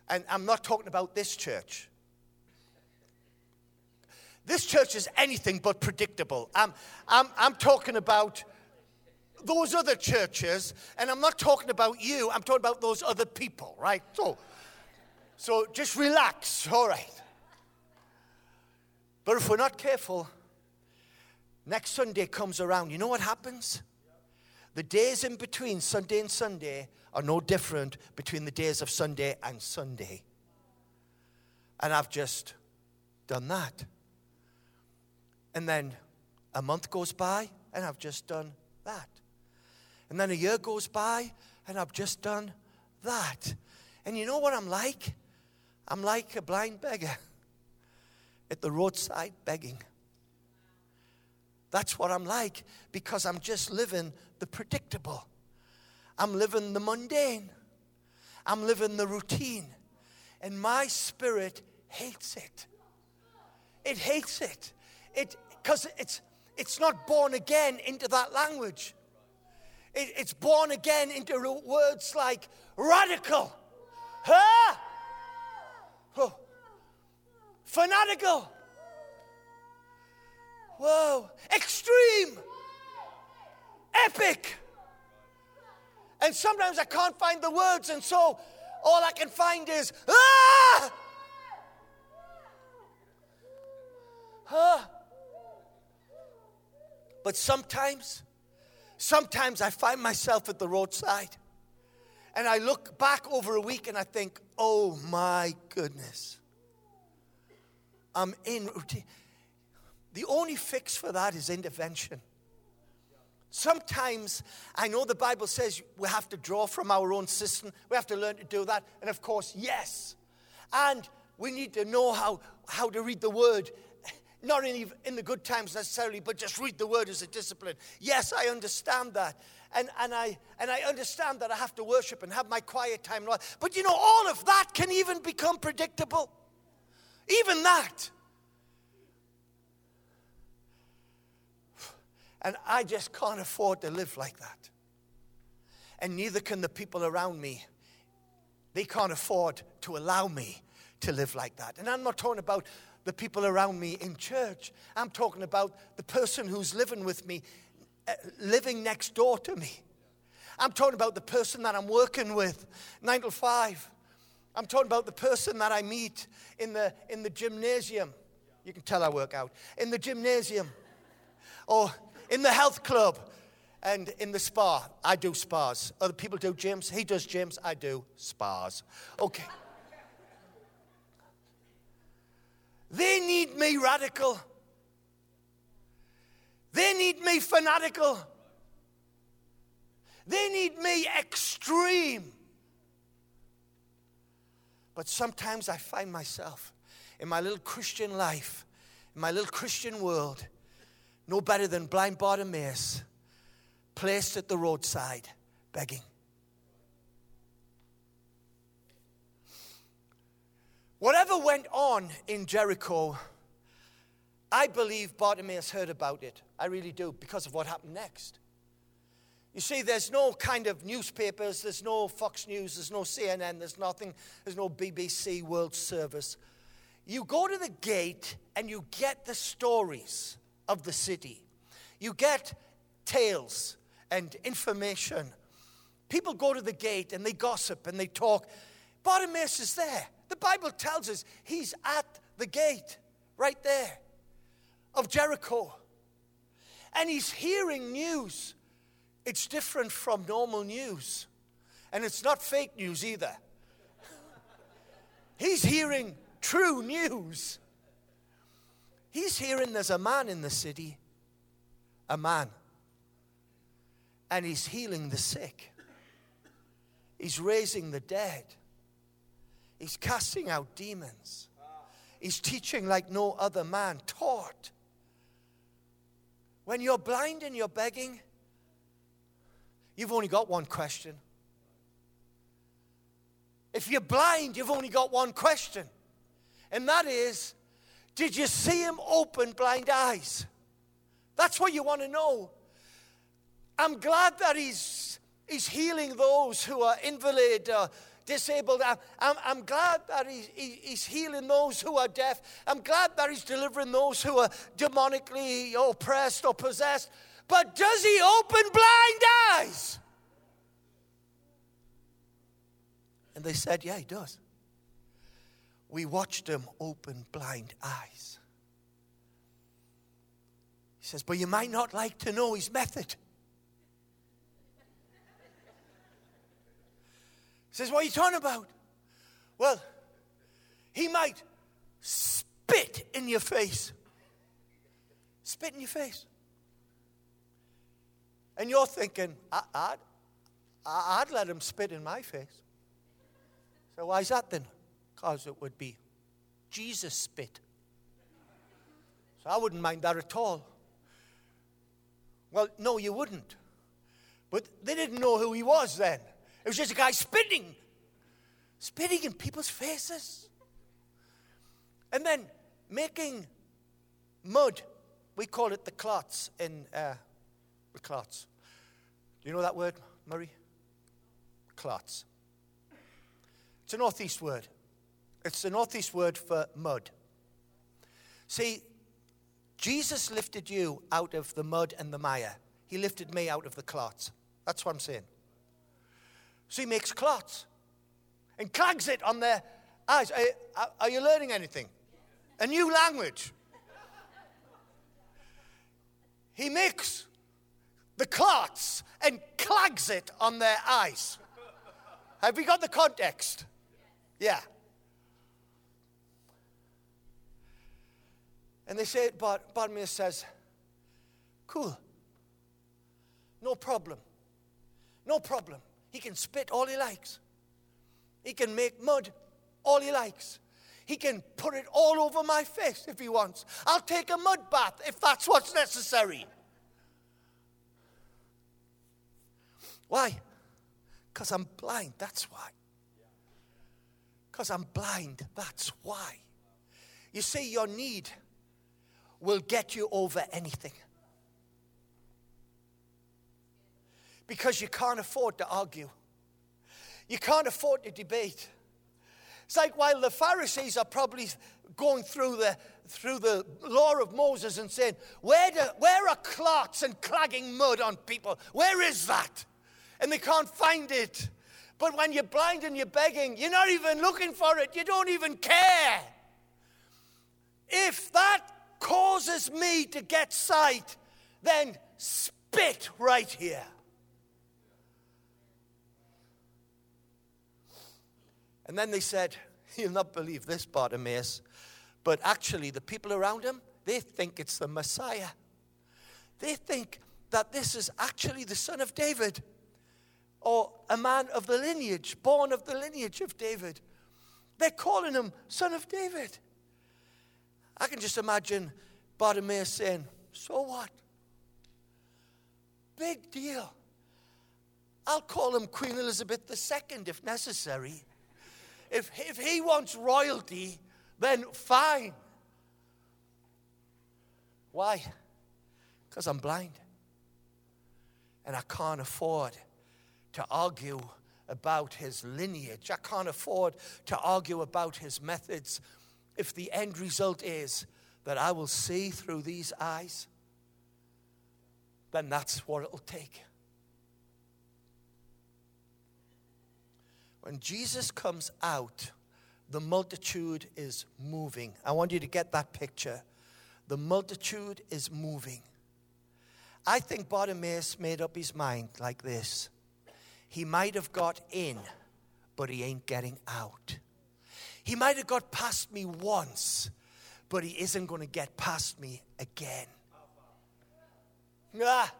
And I'm not talking about this church. This church is anything but predictable. I'm, I'm, I'm talking about those other churches, and I'm not talking about you, I'm talking about those other people, right? So, so just relax, all right. But if we're not careful, next Sunday comes around, you know what happens? The days in between Sunday and Sunday are no different between the days of Sunday and Sunday. And I've just done that. And then a month goes by, and I've just done that. And then a year goes by, and I've just done that. And you know what I'm like? I'm like a blind beggar [laughs] at the roadside begging. That's what I'm like because I'm just living the predictable. I'm living the mundane. I'm living the routine. And my spirit hates it. It hates it. It because it's it's not born again into that language. It, it's born again into words like radical, huh? Oh. fanatical, whoa, extreme, epic. And sometimes I can't find the words, and so all I can find is, ah! Huh? But sometimes Sometimes I find myself at the roadside and I look back over a week and I think, oh my goodness, I'm in routine. The only fix for that is intervention. Sometimes I know the Bible says we have to draw from our own system, we have to learn to do that. And of course, yes. And we need to know how, how to read the word not in, in the good times necessarily, but just read the word as a discipline. Yes, I understand that. And, and, I, and I understand that I have to worship and have my quiet time. But you know, all of that can even become predictable. Even that. And I just can't afford to live like that. And neither can the people around me. They can't afford to allow me to live like that. And I'm not talking about the people around me in church. I'm talking about the person who's living with me, uh, living next door to me. I'm talking about the person that I'm working with, nine to five. I'm talking about the person that I meet in the, in the gymnasium. You can tell I work out. In the gymnasium or in the health club and in the spa. I do spas. Other people do gyms. He does gyms. I do spas. Okay. They need me radical. They need me fanatical. They need me extreme. But sometimes I find myself in my little Christian life, in my little Christian world, no better than blind Bartimaeus, placed at the roadside, begging. Whatever went on in Jericho, I believe Bartimaeus heard about it. I really do, because of what happened next. You see, there's no kind of newspapers, there's no Fox News, there's no CNN, there's nothing, there's no BBC World Service. You go to the gate and you get the stories of the city. You get tales and information. People go to the gate and they gossip and they talk. Bartimaeus is there. The Bible tells us he's at the gate, right there, of Jericho. And he's hearing news. It's different from normal news. And it's not fake news either. [laughs] He's hearing true news. He's hearing there's a man in the city, a man, and he's healing the sick, he's raising the dead, he's casting out demons, he's teaching like no other man taught. When you're blind and you're begging, you've only got one question. If you're blind, you've only got one question, and that is did you see him open blind eyes? That's what you want to know. I'm glad that he's, he's healing those who are invalid, uh, disabled. I'm, I'm, I'm glad that he's, he's healing those who are deaf. I'm glad that he's delivering those who are demonically oppressed or possessed. But does he open blind eyes? And they said, Yeah, he does we watched him open blind eyes. He says, But you might not like to know his method. Says, What are you talking about? Well, he might spit in your face. Spit in your face. And you're thinking, I, would I'd let him spit in my face. So why is that then? because it would be Jesus spit. So I wouldn't mind that at all. Well, no, you wouldn't. But they didn't know who he was then. It was just a guy spitting, spitting in people's faces. And then making mud. We call it the clots in uh, the clots. Do you know that word, Murray? Clots. It's a northeast word. It's the Northeast word for mud. See, Jesus lifted you out of the mud and the mire. He lifted me out of the clots. That's what I'm saying. So he makes clots and clags it on their eyes. Are, are you learning anything? A new language. He makes the clots and clags it on their eyes. Have we got the context? Yeah. And they say, it, but Bartimaeus says, cool. No problem. No problem. He can spit all he likes. He can make mud all he likes. He can put it all over my face if he wants. I'll take a mud bath if that's what's necessary. Why? Because I'm blind. That's why. Because I'm blind. That's why. You see, your need will get you over anything. Because you can't afford to argue, you can't afford to debate. It's like while the Pharisees are probably going through the through the law of Moses and saying, where, do, where are clots and clagging mud on people? Where is that? And they can't find it. But when you're blind and you're begging, you're not even looking for it. You don't even care. If that causes me to get sight, then spit right here. And then they said, [laughs] You'll not believe this, Bartimaeus. But actually, the people around him, they think it's the Messiah. They think that this is actually the son of David. or a man of the lineage, born of the lineage of David. They're calling him son of David. I can just imagine Bartimaeus saying, So what? Big deal. I'll call him Queen Elizabeth II if necessary. If, if he wants royalty, then fine. Why? Because I'm blind. And I can't afford to argue about his lineage. I can't afford to argue about his methods if the end result is that I will see through these eyes, then that's what it'll take. When Jesus comes out, the multitude is moving. I want you to get that picture. The multitude is moving. I think Bartimaeus made up his mind like this he might have got in, but he ain't getting out. He might have got past me once, but he isn't going to get past me again. Ah.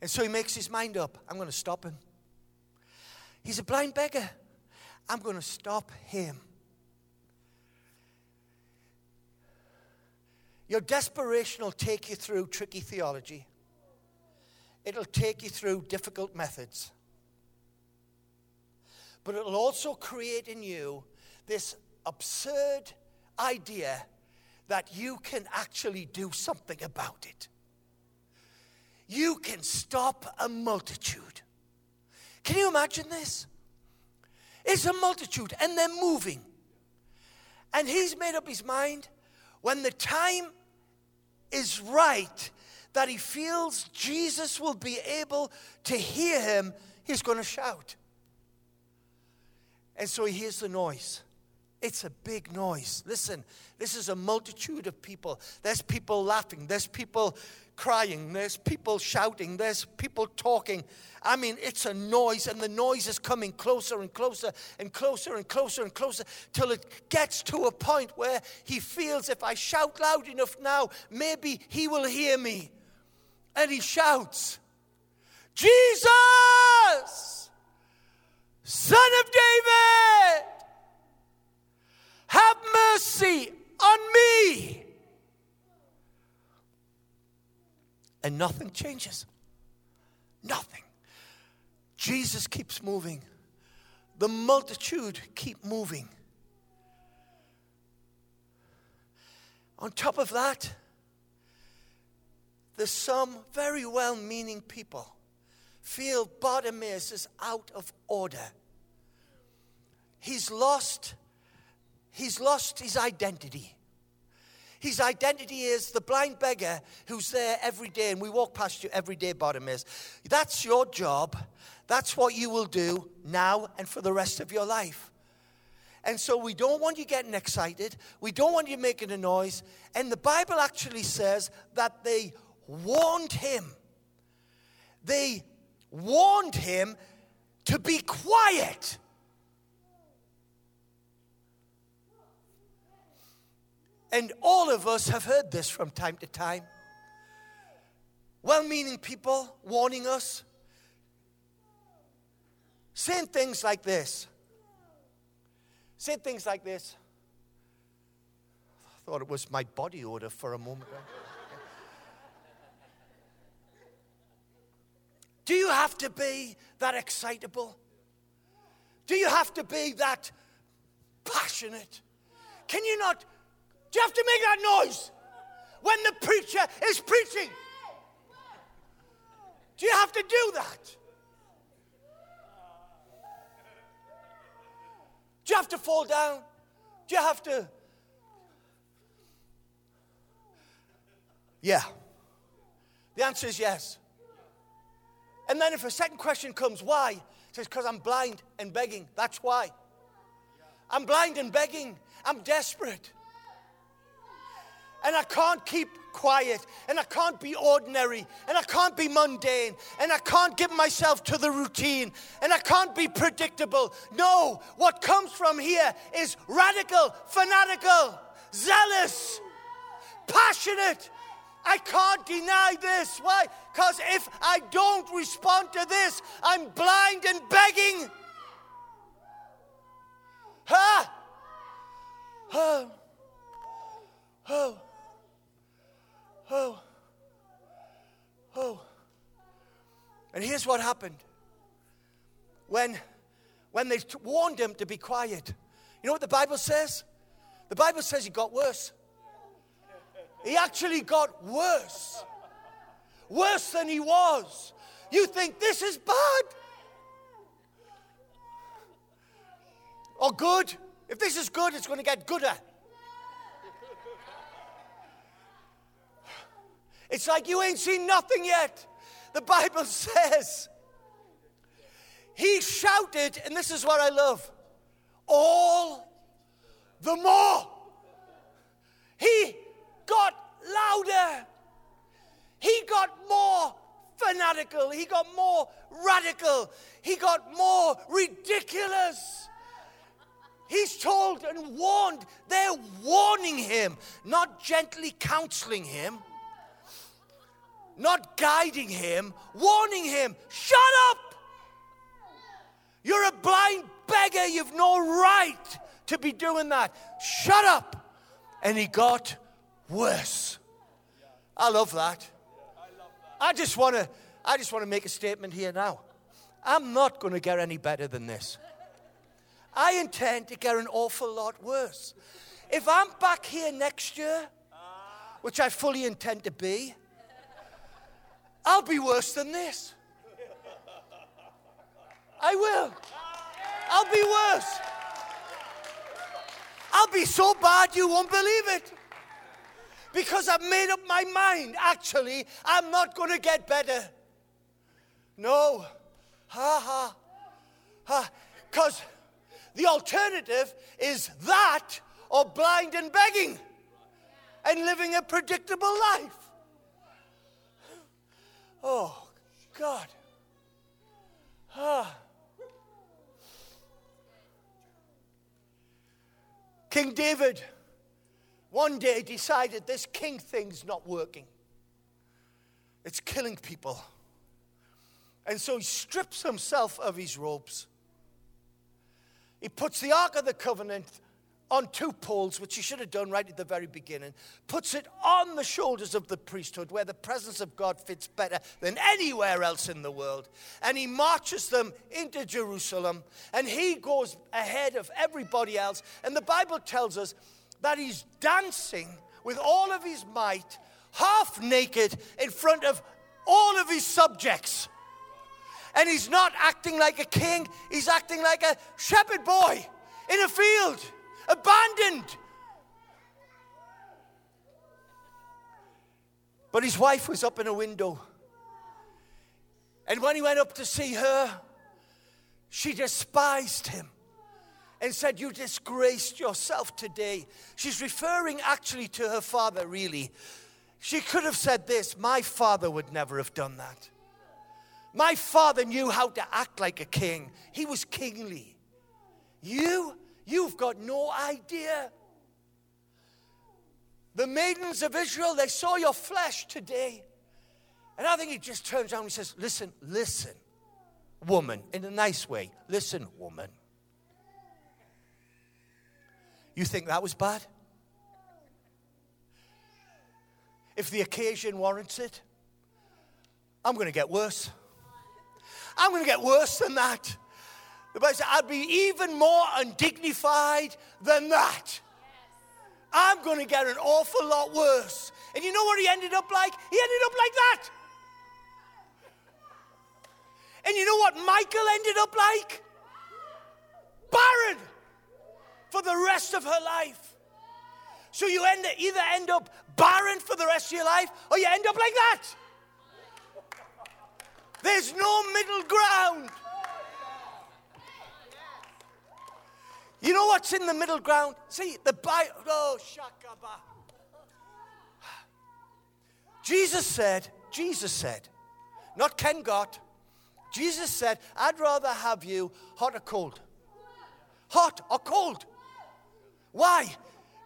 And so he makes his mind up I'm going to stop him. He's a blind beggar. I'm going to stop him. Your desperation will take you through tricky theology, it'll take you through difficult methods. But it'll also create in you this absurd idea that you can actually do something about it. You can stop a multitude. Can you imagine this? It's a multitude and they're moving. And he's made up his mind when the time is right that he feels Jesus will be able to hear him, he's going to shout. And so he hears the noise. It's a big noise. Listen, this is a multitude of people. There's people laughing, there's people crying, there's people shouting, there's people talking. I mean, it's a noise, and the noise is coming closer and closer and closer and closer and closer till it gets to a point where he feels if I shout loud enough now, maybe he will hear me. And he shouts, Jesus, Son of David, have mercy on me. and nothing changes. Nothing. Jesus keeps moving. The multitude keep moving. On top of that, there's some very well meaning people feel Bartimaeus is out of order. He's lost, he's lost his identity. His identity is the blind beggar who's there every day, and we walk past you every day, Bartimaeus. That's your job. That's what you will do now and for the rest of your life. And so we don't want you getting excited. We don't want you making a noise. And the Bible actually says that they warned him. They warned him to be quiet. And all of us have heard this from time to time. Well meaning people warning us, saying things like this. Saying things like this. I thought it was my body odor for a moment. [laughs] Do you have to be that excitable? Do you have to be that passionate? Can you not do you have to make that noise when the preacher is preaching? Do you have to do that? Do you have to fall down? Do you have to? Yeah. The answer is yes. And then if a second question comes, why? It says, because I'm blind and begging. That's why. I'm blind and begging. I'm desperate and I can't keep quiet and I can't be ordinary and I can't be mundane and I can't give myself to the routine and I can't be predictable. No, what comes from here is radical, fanatical, zealous, passionate, I can't deny this. Why? Because if I don't respond to this, I'm blind and begging. Ha! Oh. Oh. Oh. Oh. And here's what happened. When, when they warned him to be quiet, you know what the Bible says? The Bible says he got worse. He actually got worse. Worse than he was. You think this is bad? Or good? If this is good, it's going to get gooder. It's like you ain't seen nothing yet. The Bible [laughs] says he shouted, and this is what I love all the more. He got louder. He got more fanatical. He got more radical. He got more ridiculous. He's told and warned. They're warning him, not gently counseling him, not guiding him, warning him. Shut up! You're a blind beggar. You've no right to be doing that. Shut up. And he got worse. I love that. I just want to I just want to make a statement here now. I'm not going to get any better than this. I intend to get an awful lot worse. If I'm back here next year, which I fully intend to be, I'll be worse than this. I will. I'll be worse. I'll be so bad you won't believe it. Because I've made up my mind, actually, I'm not going to get better. No. Ha ha. Ha. Because the alternative is that or blind and begging and living a predictable life. Oh, God. Ah. King David one day decided this king thing's not working. It's killing people. And so he strips himself of his robes. He puts the Ark of the Covenant on two poles, which he should have done right at the very beginning, puts it on the shoulders of the priesthood where the presence of God fits better than anywhere else in the world. And he marches them into Jerusalem and he goes ahead of everybody else. And the Bible tells us that he's dancing with all of his might, half naked, in front of all of his subjects. And he's not acting like a king, he's acting like a shepherd boy in a field abandoned. But his wife was up in a window. And when he went up to see her, she despised him and said, You disgraced yourself today. She's referring actually to her father, really. She could have said this My father would never have done that. My father knew how to act like a king, he was kingly. You You've got no idea. The maidens of Israel, they saw your flesh today. And I think he just turns around and says, Listen, listen, woman, in a nice way. Listen, woman. You think that was bad? If the occasion warrants it, I'm going to get worse. I'm going to get worse than that. The Bible says, I'd be even more undignified than that. I'm going to get an awful lot worse. And you know what he ended up like? He ended up like that. And you know what Michal ended up like? Barren for the rest of her life. So you end, either end up barren for the rest of your life or you end up like that. There's no middle ground. You know what's in the middle ground? See, the Bible. Oh, shakaba. Jesus said, Jesus said, not Ken Gott. Jesus said, I'd rather have you hot or cold. Hot or cold. Why?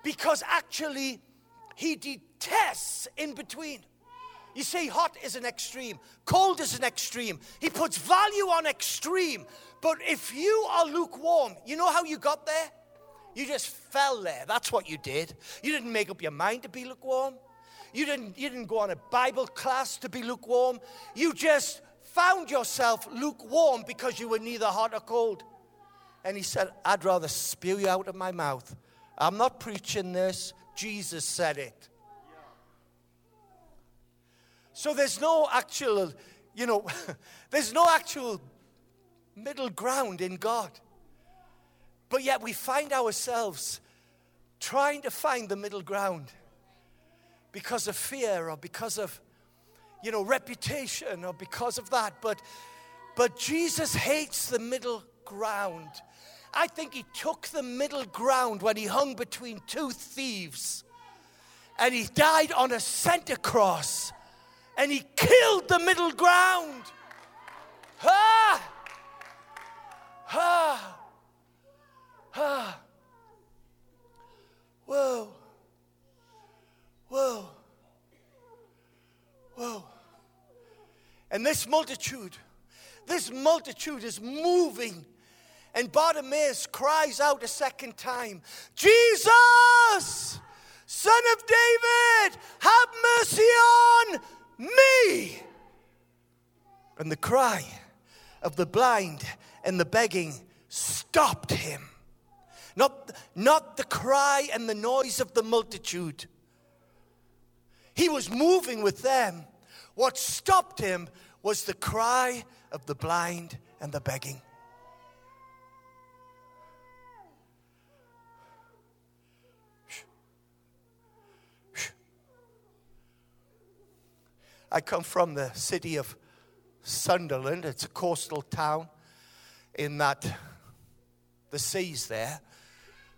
Because actually, he, detests in between. You see, hot is an extreme, cold is an extreme. He puts value on extreme. But if you are lukewarm, you know how you got there? You just fell there. That's what you did. You didn't make up your mind to be lukewarm. You didn't, you didn't go on a Bible class to be lukewarm. You just found yourself lukewarm because you were neither hot or cold. And he said, I'd rather spew you out of my mouth. I'm not preaching this. Jesus said it. So there's no actual, you know, [laughs] there's no actual middle ground in God. But yet we find ourselves trying to find the middle ground because of fear or because of, you know, reputation or because of that. But, but Jesus hates the middle ground. I think he took the middle ground when he hung between two thieves and he died on a center cross and he killed the middle ground. Ah! Ah! Ah! Whoa. Whoa. Whoa. And this multitude, this multitude is moving. And Bartimaeus cries out a second time, Jesus, Son of David, have mercy on me. And the cry of the blind and the begging stopped him. Not, not the cry and the noise of the multitude. He was moving with them. What stopped him was the cry of the blind and the begging. I come from the city of Sunderland. It's a coastal town in that the sea's there.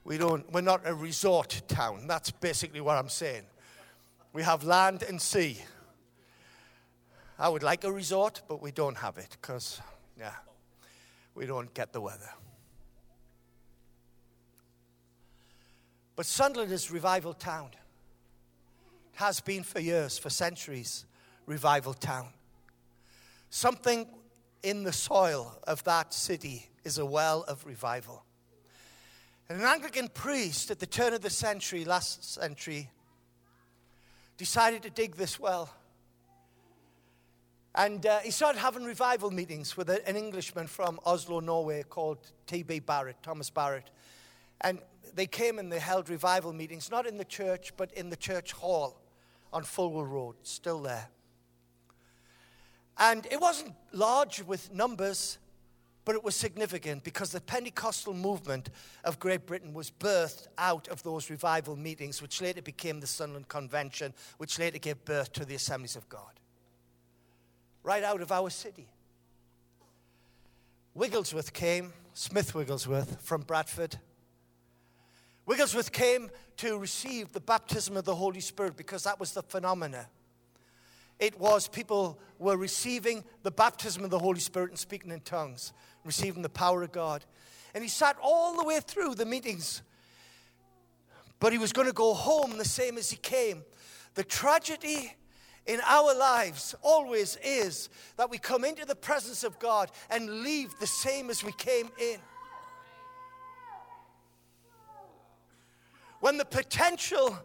We don't, we're not a resort town. That's basically what I'm saying. We have land and sea. I would like a resort, but we don't have it because, yeah, we don't get the weather. But Sunderland is a revival town. It has been for years, for centuries revival town. Something in the soil of that city is a well of revival. And an Anglican priest at the turn of the century, last century, decided to dig this well. And uh, he started having revival meetings with an Englishman from Oslo, Norway, called T.B. Barratt, Thomas Barratt. And they came and they held revival meetings, not in the church, but in the church hall on Fulwell Road, still there. And it wasn't large with numbers, but it was significant because the Pentecostal movement of Great Britain was birthed out of those revival meetings, which later became the Sunderland Convention, which later gave birth to the Assemblies of God. Right out of our city. Wigglesworth came, Smith Wigglesworth from Bradford. Wigglesworth came to receive the baptism of the Holy Spirit because that was the phenomena it was people were receiving the baptism of the Holy Spirit and speaking in tongues, receiving the power of God. And he sat all the way through the meetings. But he was going to go home the same as he came. The tragedy in our lives always is that we come into the presence of God and leave the same as we came in. When the potential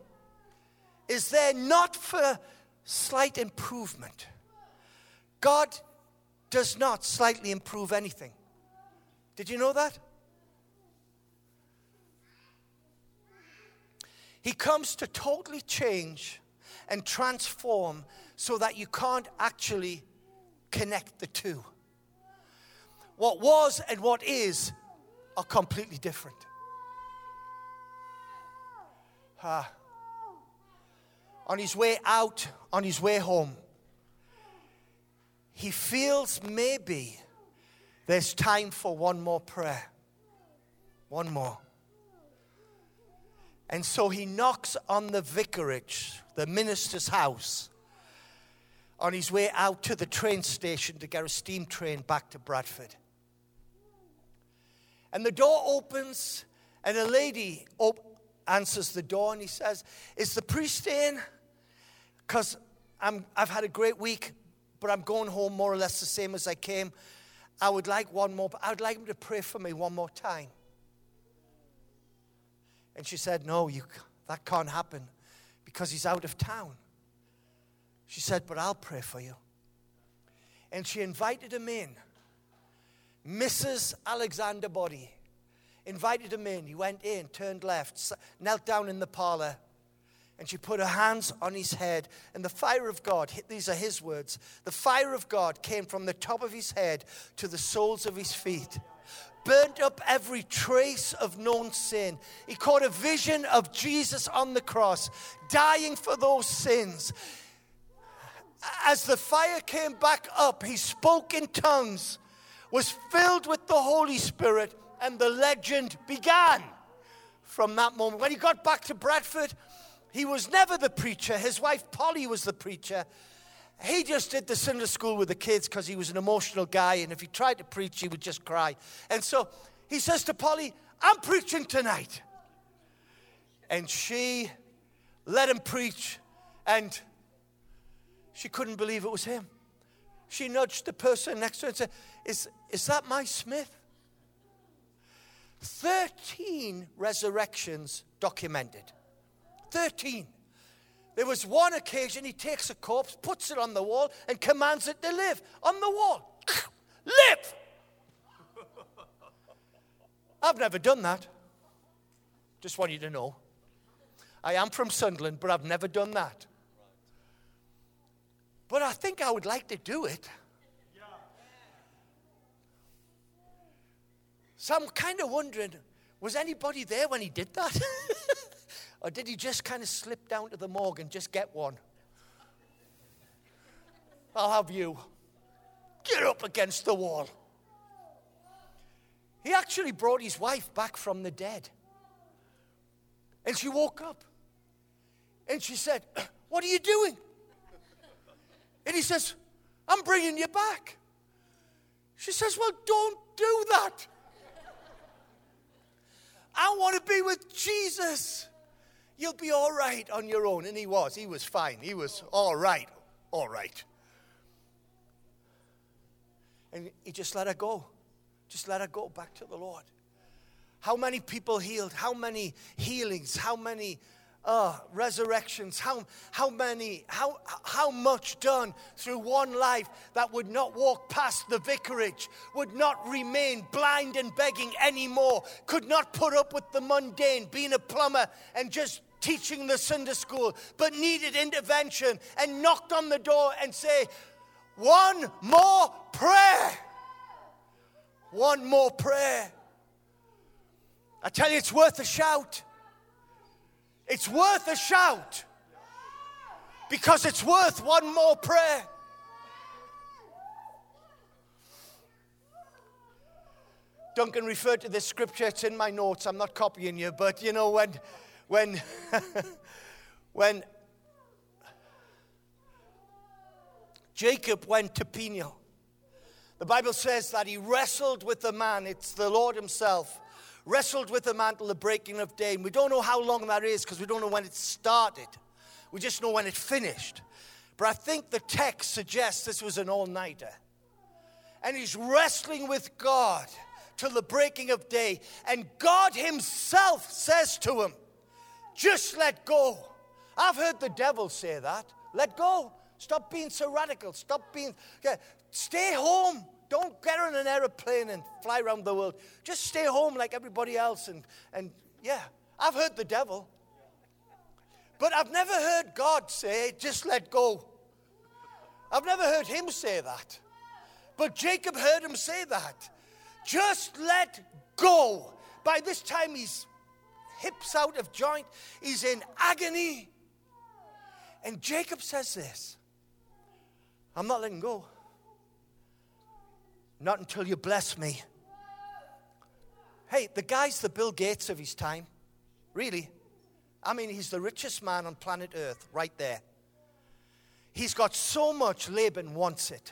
is there not for slight improvement. God does not slightly improve anything. Did you know that? He comes to totally change and transform so that you can't actually connect the two. What was and what is are completely different. Ah on his way out, on his way home, he feels maybe there's time for one more prayer. One more. And so he knocks on the vicarage, the minister's house, on his way out to the train station to get a steam train back to Bradford. And the door opens, and a lady op- answers the door, and he says, Is the priest in? Because I've had a great week, but I'm going home more or less the same as I came. I would like one more, I would like him to pray for me one more time. And she said, No, you, that can't happen because he's out of town. She said, But I'll pray for you. And she invited him in. Mrs. Alexander Boddy invited him in. He went in, turned left, knelt down in the parlor, and she put her hands on his head. And the fire of God, these are his words, the fire of God came from the top of his head to the soles of his feet burnt up every trace of known sin. He caught a vision of Jesus on the cross, dying for those sins. As the fire came back up, he spoke in tongues, was filled with the Holy Spirit, and the legend began from that moment. When he got back to Bradford, he was never the preacher. His wife Polly was the preacher. He just did the Sunday school with the kids because he was an emotional guy, and if he tried to preach, he would just cry. And so he says to Polly, I'm preaching tonight. And she let him preach, and she couldn't believe it was him. She nudged the person next to her and said, Is, is that my Smith? 13 resurrections documented. 13. There was one occasion he takes a corpse, puts it on the wall, and commands it to live on the wall. [coughs] live! I've never done that. Just want you to know. I am from Sunderland, but I've never done that. But I think I would like to do it. So I'm kind of wondering was anybody there when he did that? [laughs] or did he just kind of slip down to the morgue and just get one? I'll have you. Get up against the wall. He actually brought his wife back from the dead. And she woke up. And she said, [clears throat] What are you doing? And he says, I'm bringing you back. She says, Well, don't do that. I want to be with Jesus. You'll be all right on your own. And he was. He was fine. He was all right. All right. And he just let her go. Just let her go back to the Lord. How many people healed? How many healings? How many uh, resurrections, how, how many, how, how much done through one life that would not walk past the vicarage, would not remain blind and begging anymore, could not put up with the mundane, being a plumber and just teaching the Sunday school, but needed intervention and knocked on the door and say, one more prayer. One more prayer. I tell you, it's worth a shout. It's worth a shout because it's worth one more prayer. Duncan referred to this scripture. It's in my notes. I'm not copying you, but you know when, when, [laughs] when Jacob went to Peniel, the Bible says that he wrestled with the man. It's the Lord Himself wrestled with the man till the breaking of day. And we don't know how long that is because we don't know when it started. We just know when it finished. But I think the text suggests this was an all nighter. And he's wrestling with God till the breaking of day. And God Himself says to him, Just let go. I've heard the devil say that. Let go. Stop being so radical. Stop being. Yeah. Stay home. Don't get on an aeroplane and fly around the world. Just stay home like everybody else. And, and yeah, I've heard the devil. But I've never heard God say, just let go. I've never heard him say that. But Jacob heard him say that. Just let go. By this time, he's hips out of joint, he's in agony. And Jacob says this I'm not letting go. Not until you bless me. Hey, the guy's the Bill Gates of his time. Really. I mean, he's the richest man on planet Earth, right there. He's got so much, Laban wants it.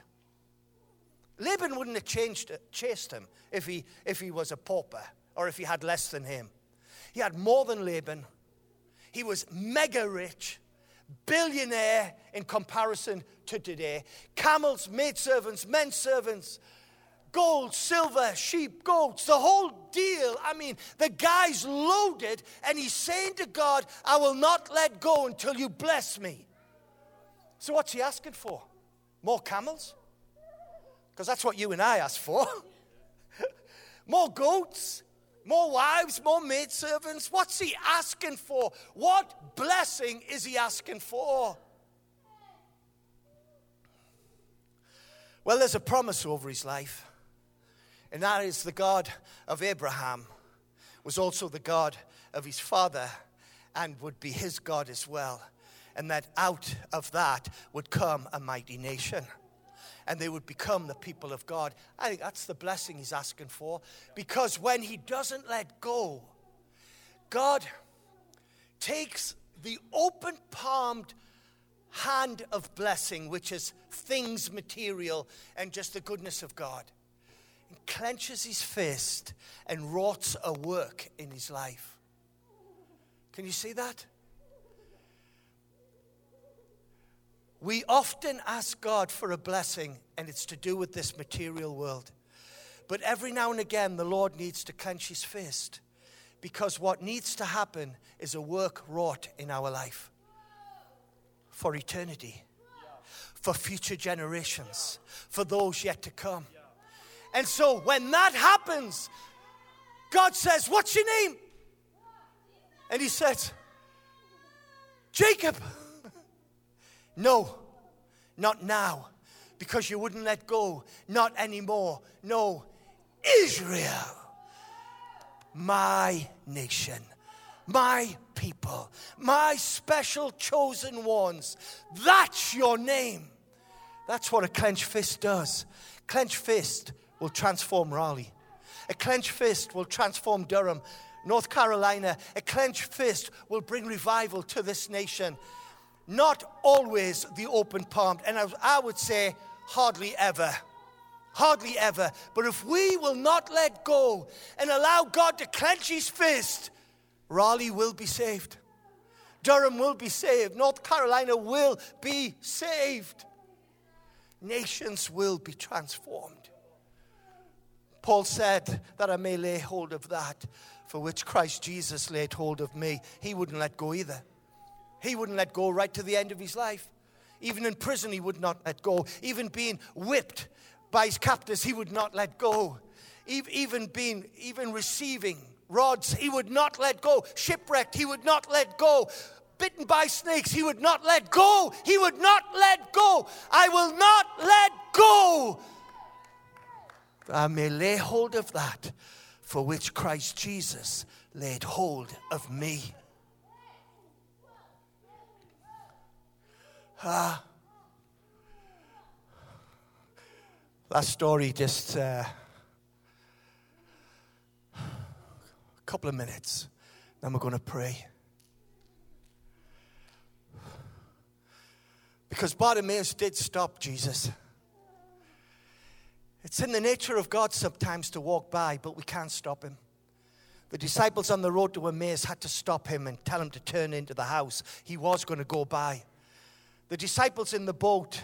Laban wouldn't have changed, chased him if he, if he was a pauper or if he had less than him. He had more than Laban. He was mega rich, billionaire in comparison to today. Camels, maidservants, men servants, gold, silver, sheep, goats, the whole deal. I mean, the guy's loaded and he's saying to God, I will not let go until you bless me. So, what's he asking for? More camels? Because that's what you and I ask for. [laughs] more goats? More wives, more maidservants? What's he asking for? What blessing is he asking for? Well, there's a promise over his life, and that is the God of Abraham was also the God of his father and would be his God as well. And that out of that would come a mighty nation and they would become the people of God. I think that's the blessing he's asking for because when he doesn't let go, God takes the open palmed hand of blessing, which is things material and just the goodness of God, and clenches his fist and wrought a work in his life. Can you see that? We often ask God for a blessing, and it's to do with this material world. But every now and again, the Lord needs to clench his fist because what needs to happen is a work wrought in our life for eternity, for future generations, for those yet to come. And so when that happens, God says, What's your name? And he says, Jacob. No, not now, because you wouldn't let go. Not anymore. No, Israel, my nation, my people, my special chosen ones. That's your name. That's what a clenched fist does. Clenched fist will transform Raleigh. A clenched fist will transform Durham, North Carolina. A clenched fist will bring revival to this nation not always the open palmed, and I would say hardly ever. Hardly ever. But if we will not let go and allow God to clench his fist, Raleigh will be saved. Durham will be saved. North Carolina will be saved. Nations will be transformed. Paul said that I may lay hold of that for which Christ Jesus laid hold of me. He wouldn't let go either. He wouldn't let go right to the end of his life. Even in prison, he would not let go. Even being whipped by his captors, he would not let go. Even being, even receiving rods, he would not let go. Shipwrecked, he would not let go. Bitten by snakes, he would not let go. He would not let go. I will not let go. I may lay hold of that for which Christ Jesus laid hold of me. Ah. Last story, just uh, a couple of minutes. Then we're going to pray. Because Bartimaeus did stop Jesus. It's in the nature of God sometimes to walk by, but we can't stop him. The disciples on the road to Emmaus had to stop him and tell him to turn into the house. He was going to go by. The disciples in the boat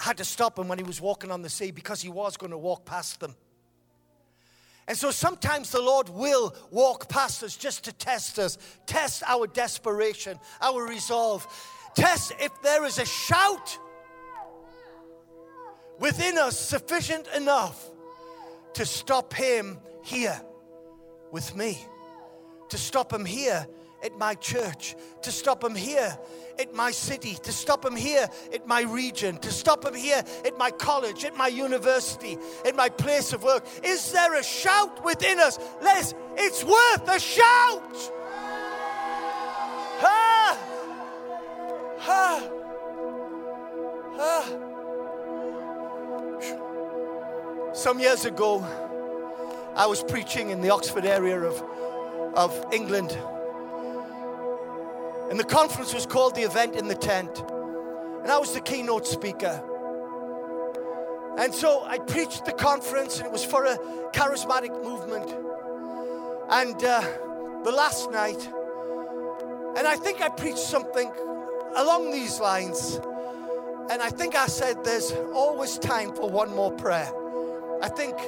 had to stop him when he was walking on the sea because he was going to walk past them. And so sometimes the Lord will walk past us just to test us, test our desperation, our resolve, test if there is a shout within us sufficient enough to stop him here with me, to stop him here at my church, to stop him here at my city, to stop him here at my region, to stop him here at my college, at my university, at my place of work? Is there a shout within us? Les, it's worth a shout! Ah! Ah! Ah! Some years ago, I was preaching in the Oxford area of, of England. And the conference was called The Event in the Tent. And I was the keynote speaker. And so I preached the conference, and it was for a charismatic movement. And uh, the last night, And I think I preached something along these lines. And I think I said there's always time for one more prayer. I think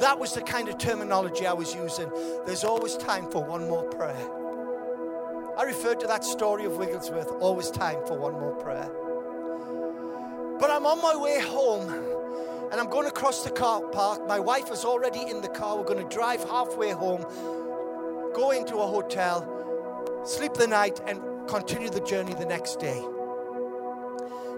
that was the kind of terminology I was using. There's always time for one more prayer. I referred to that story of Wigglesworth, always time for one more prayer. But I'm on my way home and I'm going across the car park. My wife is already in the car. We're going to drive halfway home, go into a hotel, sleep the night, and continue the journey the next day.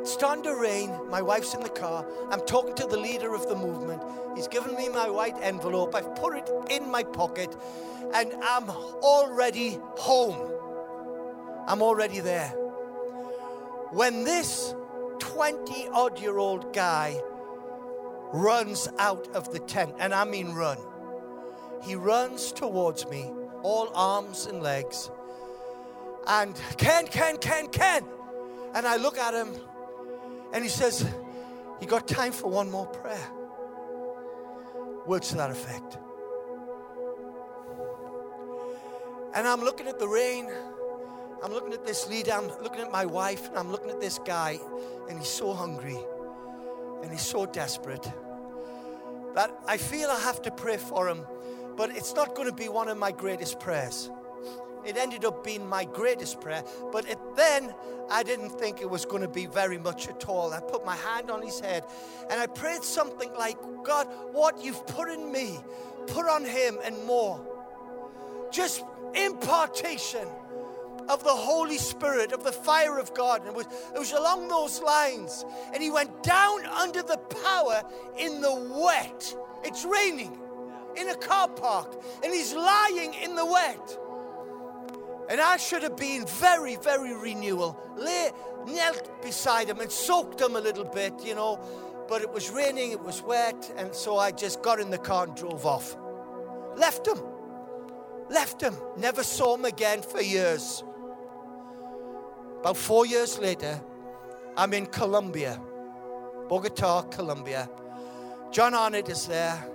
It's starting to rain. My wife's in the car. I'm talking to the leader of the movement. He's given me my white envelope. I've put it in my pocket, and I'm already home. I'm already there. When this 20 odd year old guy runs out of the tent, and I mean run, he runs towards me, all arms and legs, and Ken, Ken, Ken, Ken. And I look at him, and he says, You got time for one more prayer? Words to that effect. And I'm looking at the rain. I'm looking at this leader. I'm looking at my wife. And I'm looking at this guy. And he's so hungry. And he's so desperate that I feel I have to pray for him. But it's not going to be one of my greatest prayers. It ended up being my greatest prayer, but it, then I didn't think it was going to be very much at all. I put my hand on his head and I prayed something like, God, what you've put in me, put on him and more. Just impartation of the Holy Spirit, of the fire of God. And it was, it was along those lines. And he went down under the power in the wet. It's raining in a car park, and he's lying in the wet. And I should have been very, very renewal. Lay, knelt beside him and soaked him a little bit, you know. But it was raining, it was wet, and so I just got in the car and drove off. Left him. Left him. Never saw him again for years. About four years later, I'm in Colombia, Bogota, Colombia. John Arnott is there.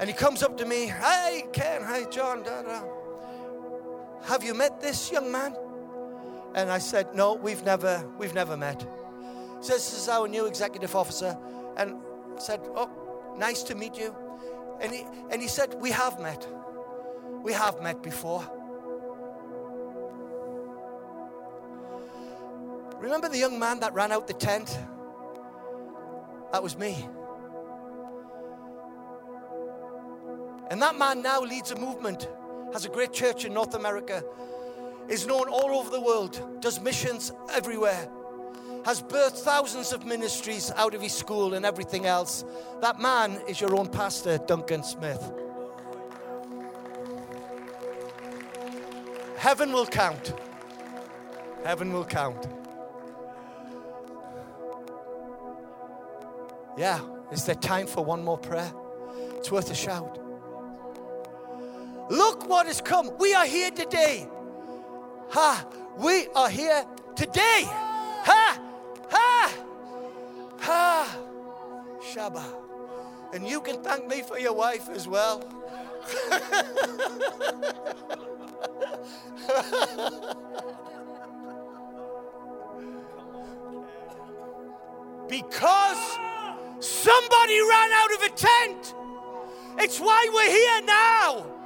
And he comes up to me, Hey, Ken, hey, John, da, da. Have you met this young man? And I said, No, we've never, we've never met. Says, This is our new executive officer. And I said, Oh, nice to meet you. And he, and he said, We have met. We have met before. Remember the young man that ran out the tent? That was me. And that man now leads a movement has a great church in North America, is known all over the world, does missions everywhere, has birthed thousands of ministries out of his school and everything else. That man is your own pastor, Duncan Smith. Heaven will count. Heaven will count. Yeah, is there time for one more prayer? It's worth a shout. Look what has come. We are here today. Ha! We are here today. Ha! Ha! Ha! Shabbat. And you can thank me for your wife as well. [laughs] because somebody ran out of a tent. It's why we're here now.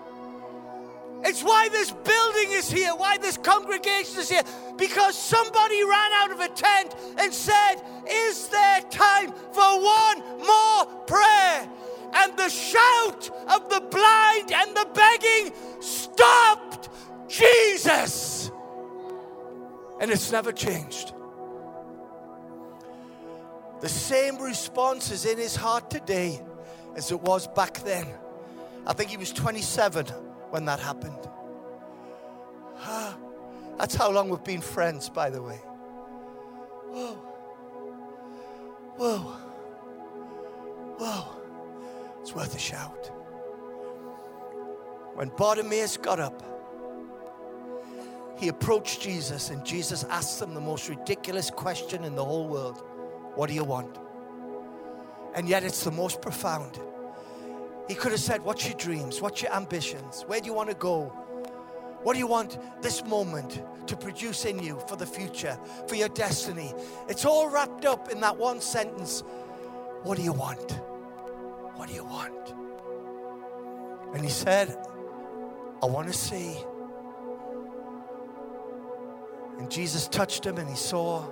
It's why this building is here, why this congregation is here, because somebody ran out of a tent and said, Is there time for one more prayer? And the shout of the blind and the begging stopped Jesus. And it's never changed. The same response is in his heart today as it was back then. I think he was 27 when that happened. Ah, that's how long we've been friends, by the way. Whoa. Whoa. Whoa. It's worth a shout. When Bartimaeus got up, he approached Jesus, and Jesus asked him the most ridiculous question in the whole world What do you want? And yet, it's the most profound. He could have said, What's your dreams? What's your ambitions? Where do you want to go? What do you want this moment to produce in you for the future, for your destiny? It's all wrapped up in that one sentence. What do you want? What do you want? And he said, I want to see. And Jesus touched him and he saw,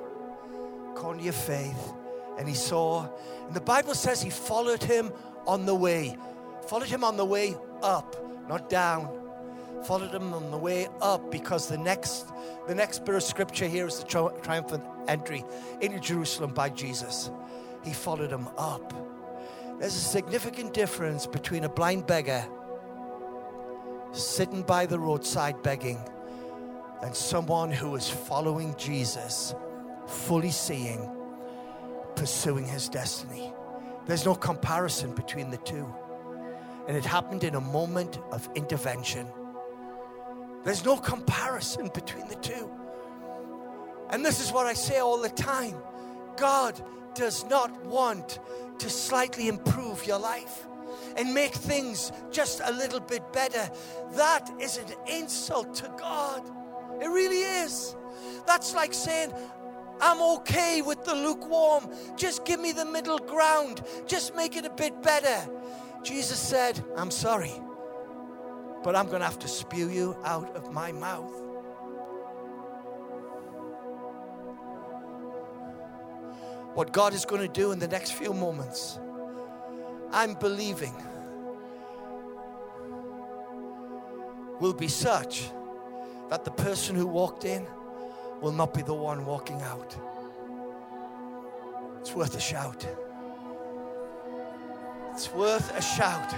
according to your faith, and he saw. And the Bible says he followed him on the way, followed him on the way up, not down. Followed him on the way up because the next, the next bit of scripture here is the tri- triumphant entry into Jerusalem by Jesus. He followed him up. There's a significant difference between a blind beggar sitting by the roadside begging and someone who is following Jesus, fully seeing, pursuing his destiny. There's no comparison between the two. And it happened in a moment of intervention. There's no comparison between the two. And this is what I say all the time God does not want to slightly improve your life and make things just a little bit better. That is an insult to God. It really is. That's like saying, I'm okay with the lukewarm. Just give me the middle ground. Just make it a bit better. Jesus said, I'm sorry, but I'm going to have to spew you out of my mouth. What God is going to do in the next few moments, I'm believing, will be such that the person who walked in will not be the one walking out. It's worth a shout. It's worth a shout.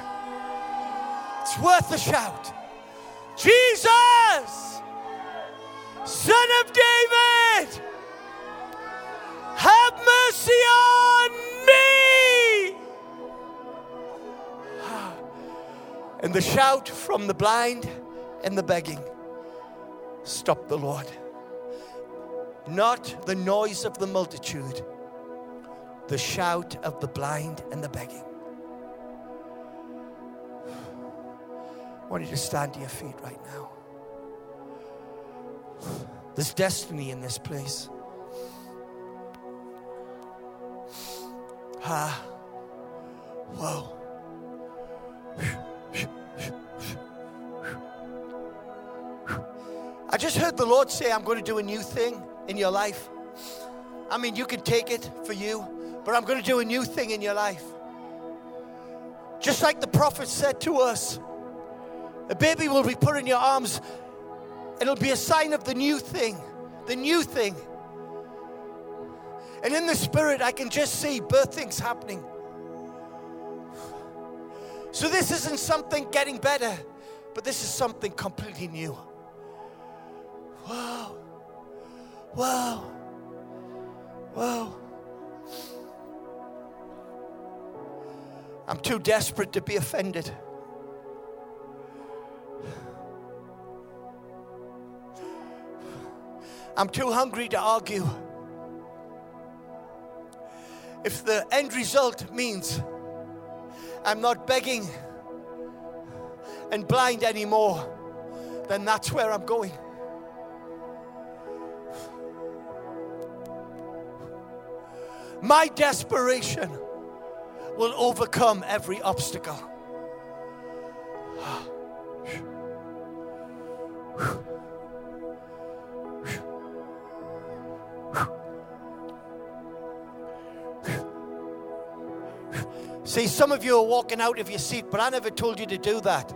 It's worth a shout. Jesus, Son of David, have mercy on me. And the shout from the blind and the begging stopped the Lord. Not the noise of the multitude, the shout of the blind and the begging. I want you to stand to your feet right now. There's destiny in this place. Ah, whoa. I just heard the Lord say, I'm going to do a new thing in your life. I mean, you can take it for you, but I'm going to do a new thing in your life. Just like the prophet said to us, a baby will be put in your arms. and It'll be a sign of the new thing, the new thing. And in the spirit, I can just see birthings happening. So this isn't something getting better, but this is something completely new. Wow. Wow. Wow. I'm too desperate to be offended. I'm too hungry to argue. If the end result means I'm not begging and blind anymore, then that's where I'm going. My desperation will overcome every obstacle. See, some of you are walking out of your seat, but I never told you to do that.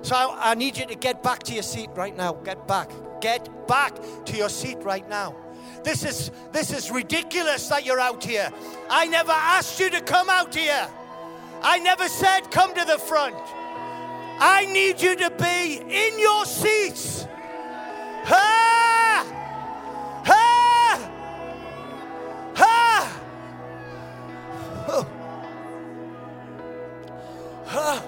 So I, I, need you to get back to your seat right now. Get back. Get back to your seat right now. This is this is ridiculous that you're out here. I never asked you to come out here. I never said come to the front. I need you to be in your seats. Ah! Ah! Ah! Oh.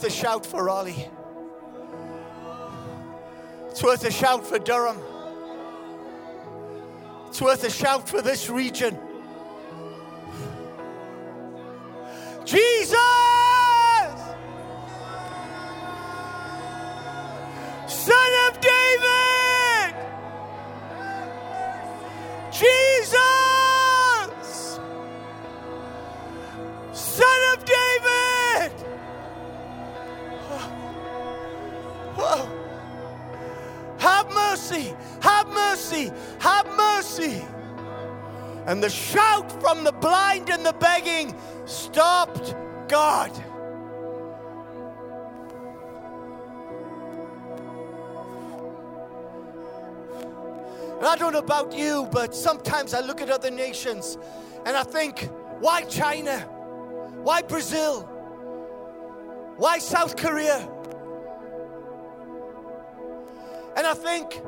Worth a shout for Raleigh. It's worth a shout for Durham. It's worth a shout for this region. About you, but sometimes I look at other nations and I think, why China? Why Brazil? Why South Korea? And I think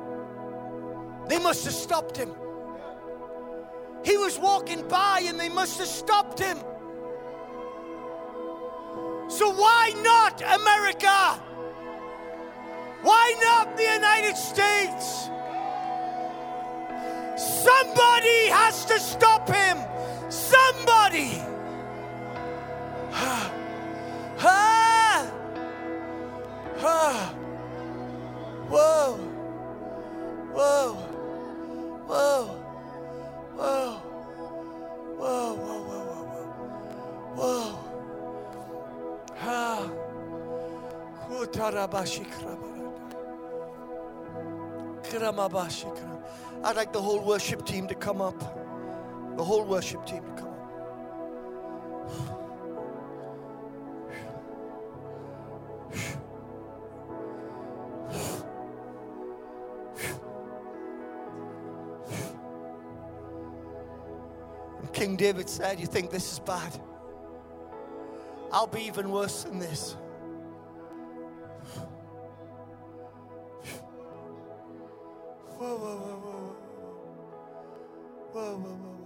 they must have stopped him. He was walking by and they must have stopped him. So why not America? Why not the United States? Somebody has to stop him. Somebody. Ah. [sighs] Ah. Ah. Whoa. Whoa. Whoa. Whoa. Whoa, whoa, whoa, whoa, whoa. Ah. Kutarabashikrabarada. Kramabashikra. I'd like the whole worship team to come up. The whole worship team to come up. King David said, You think this is bad? I'll be even worse than this. Whoa, whoa, whoa. Whoa, whoa, whoa,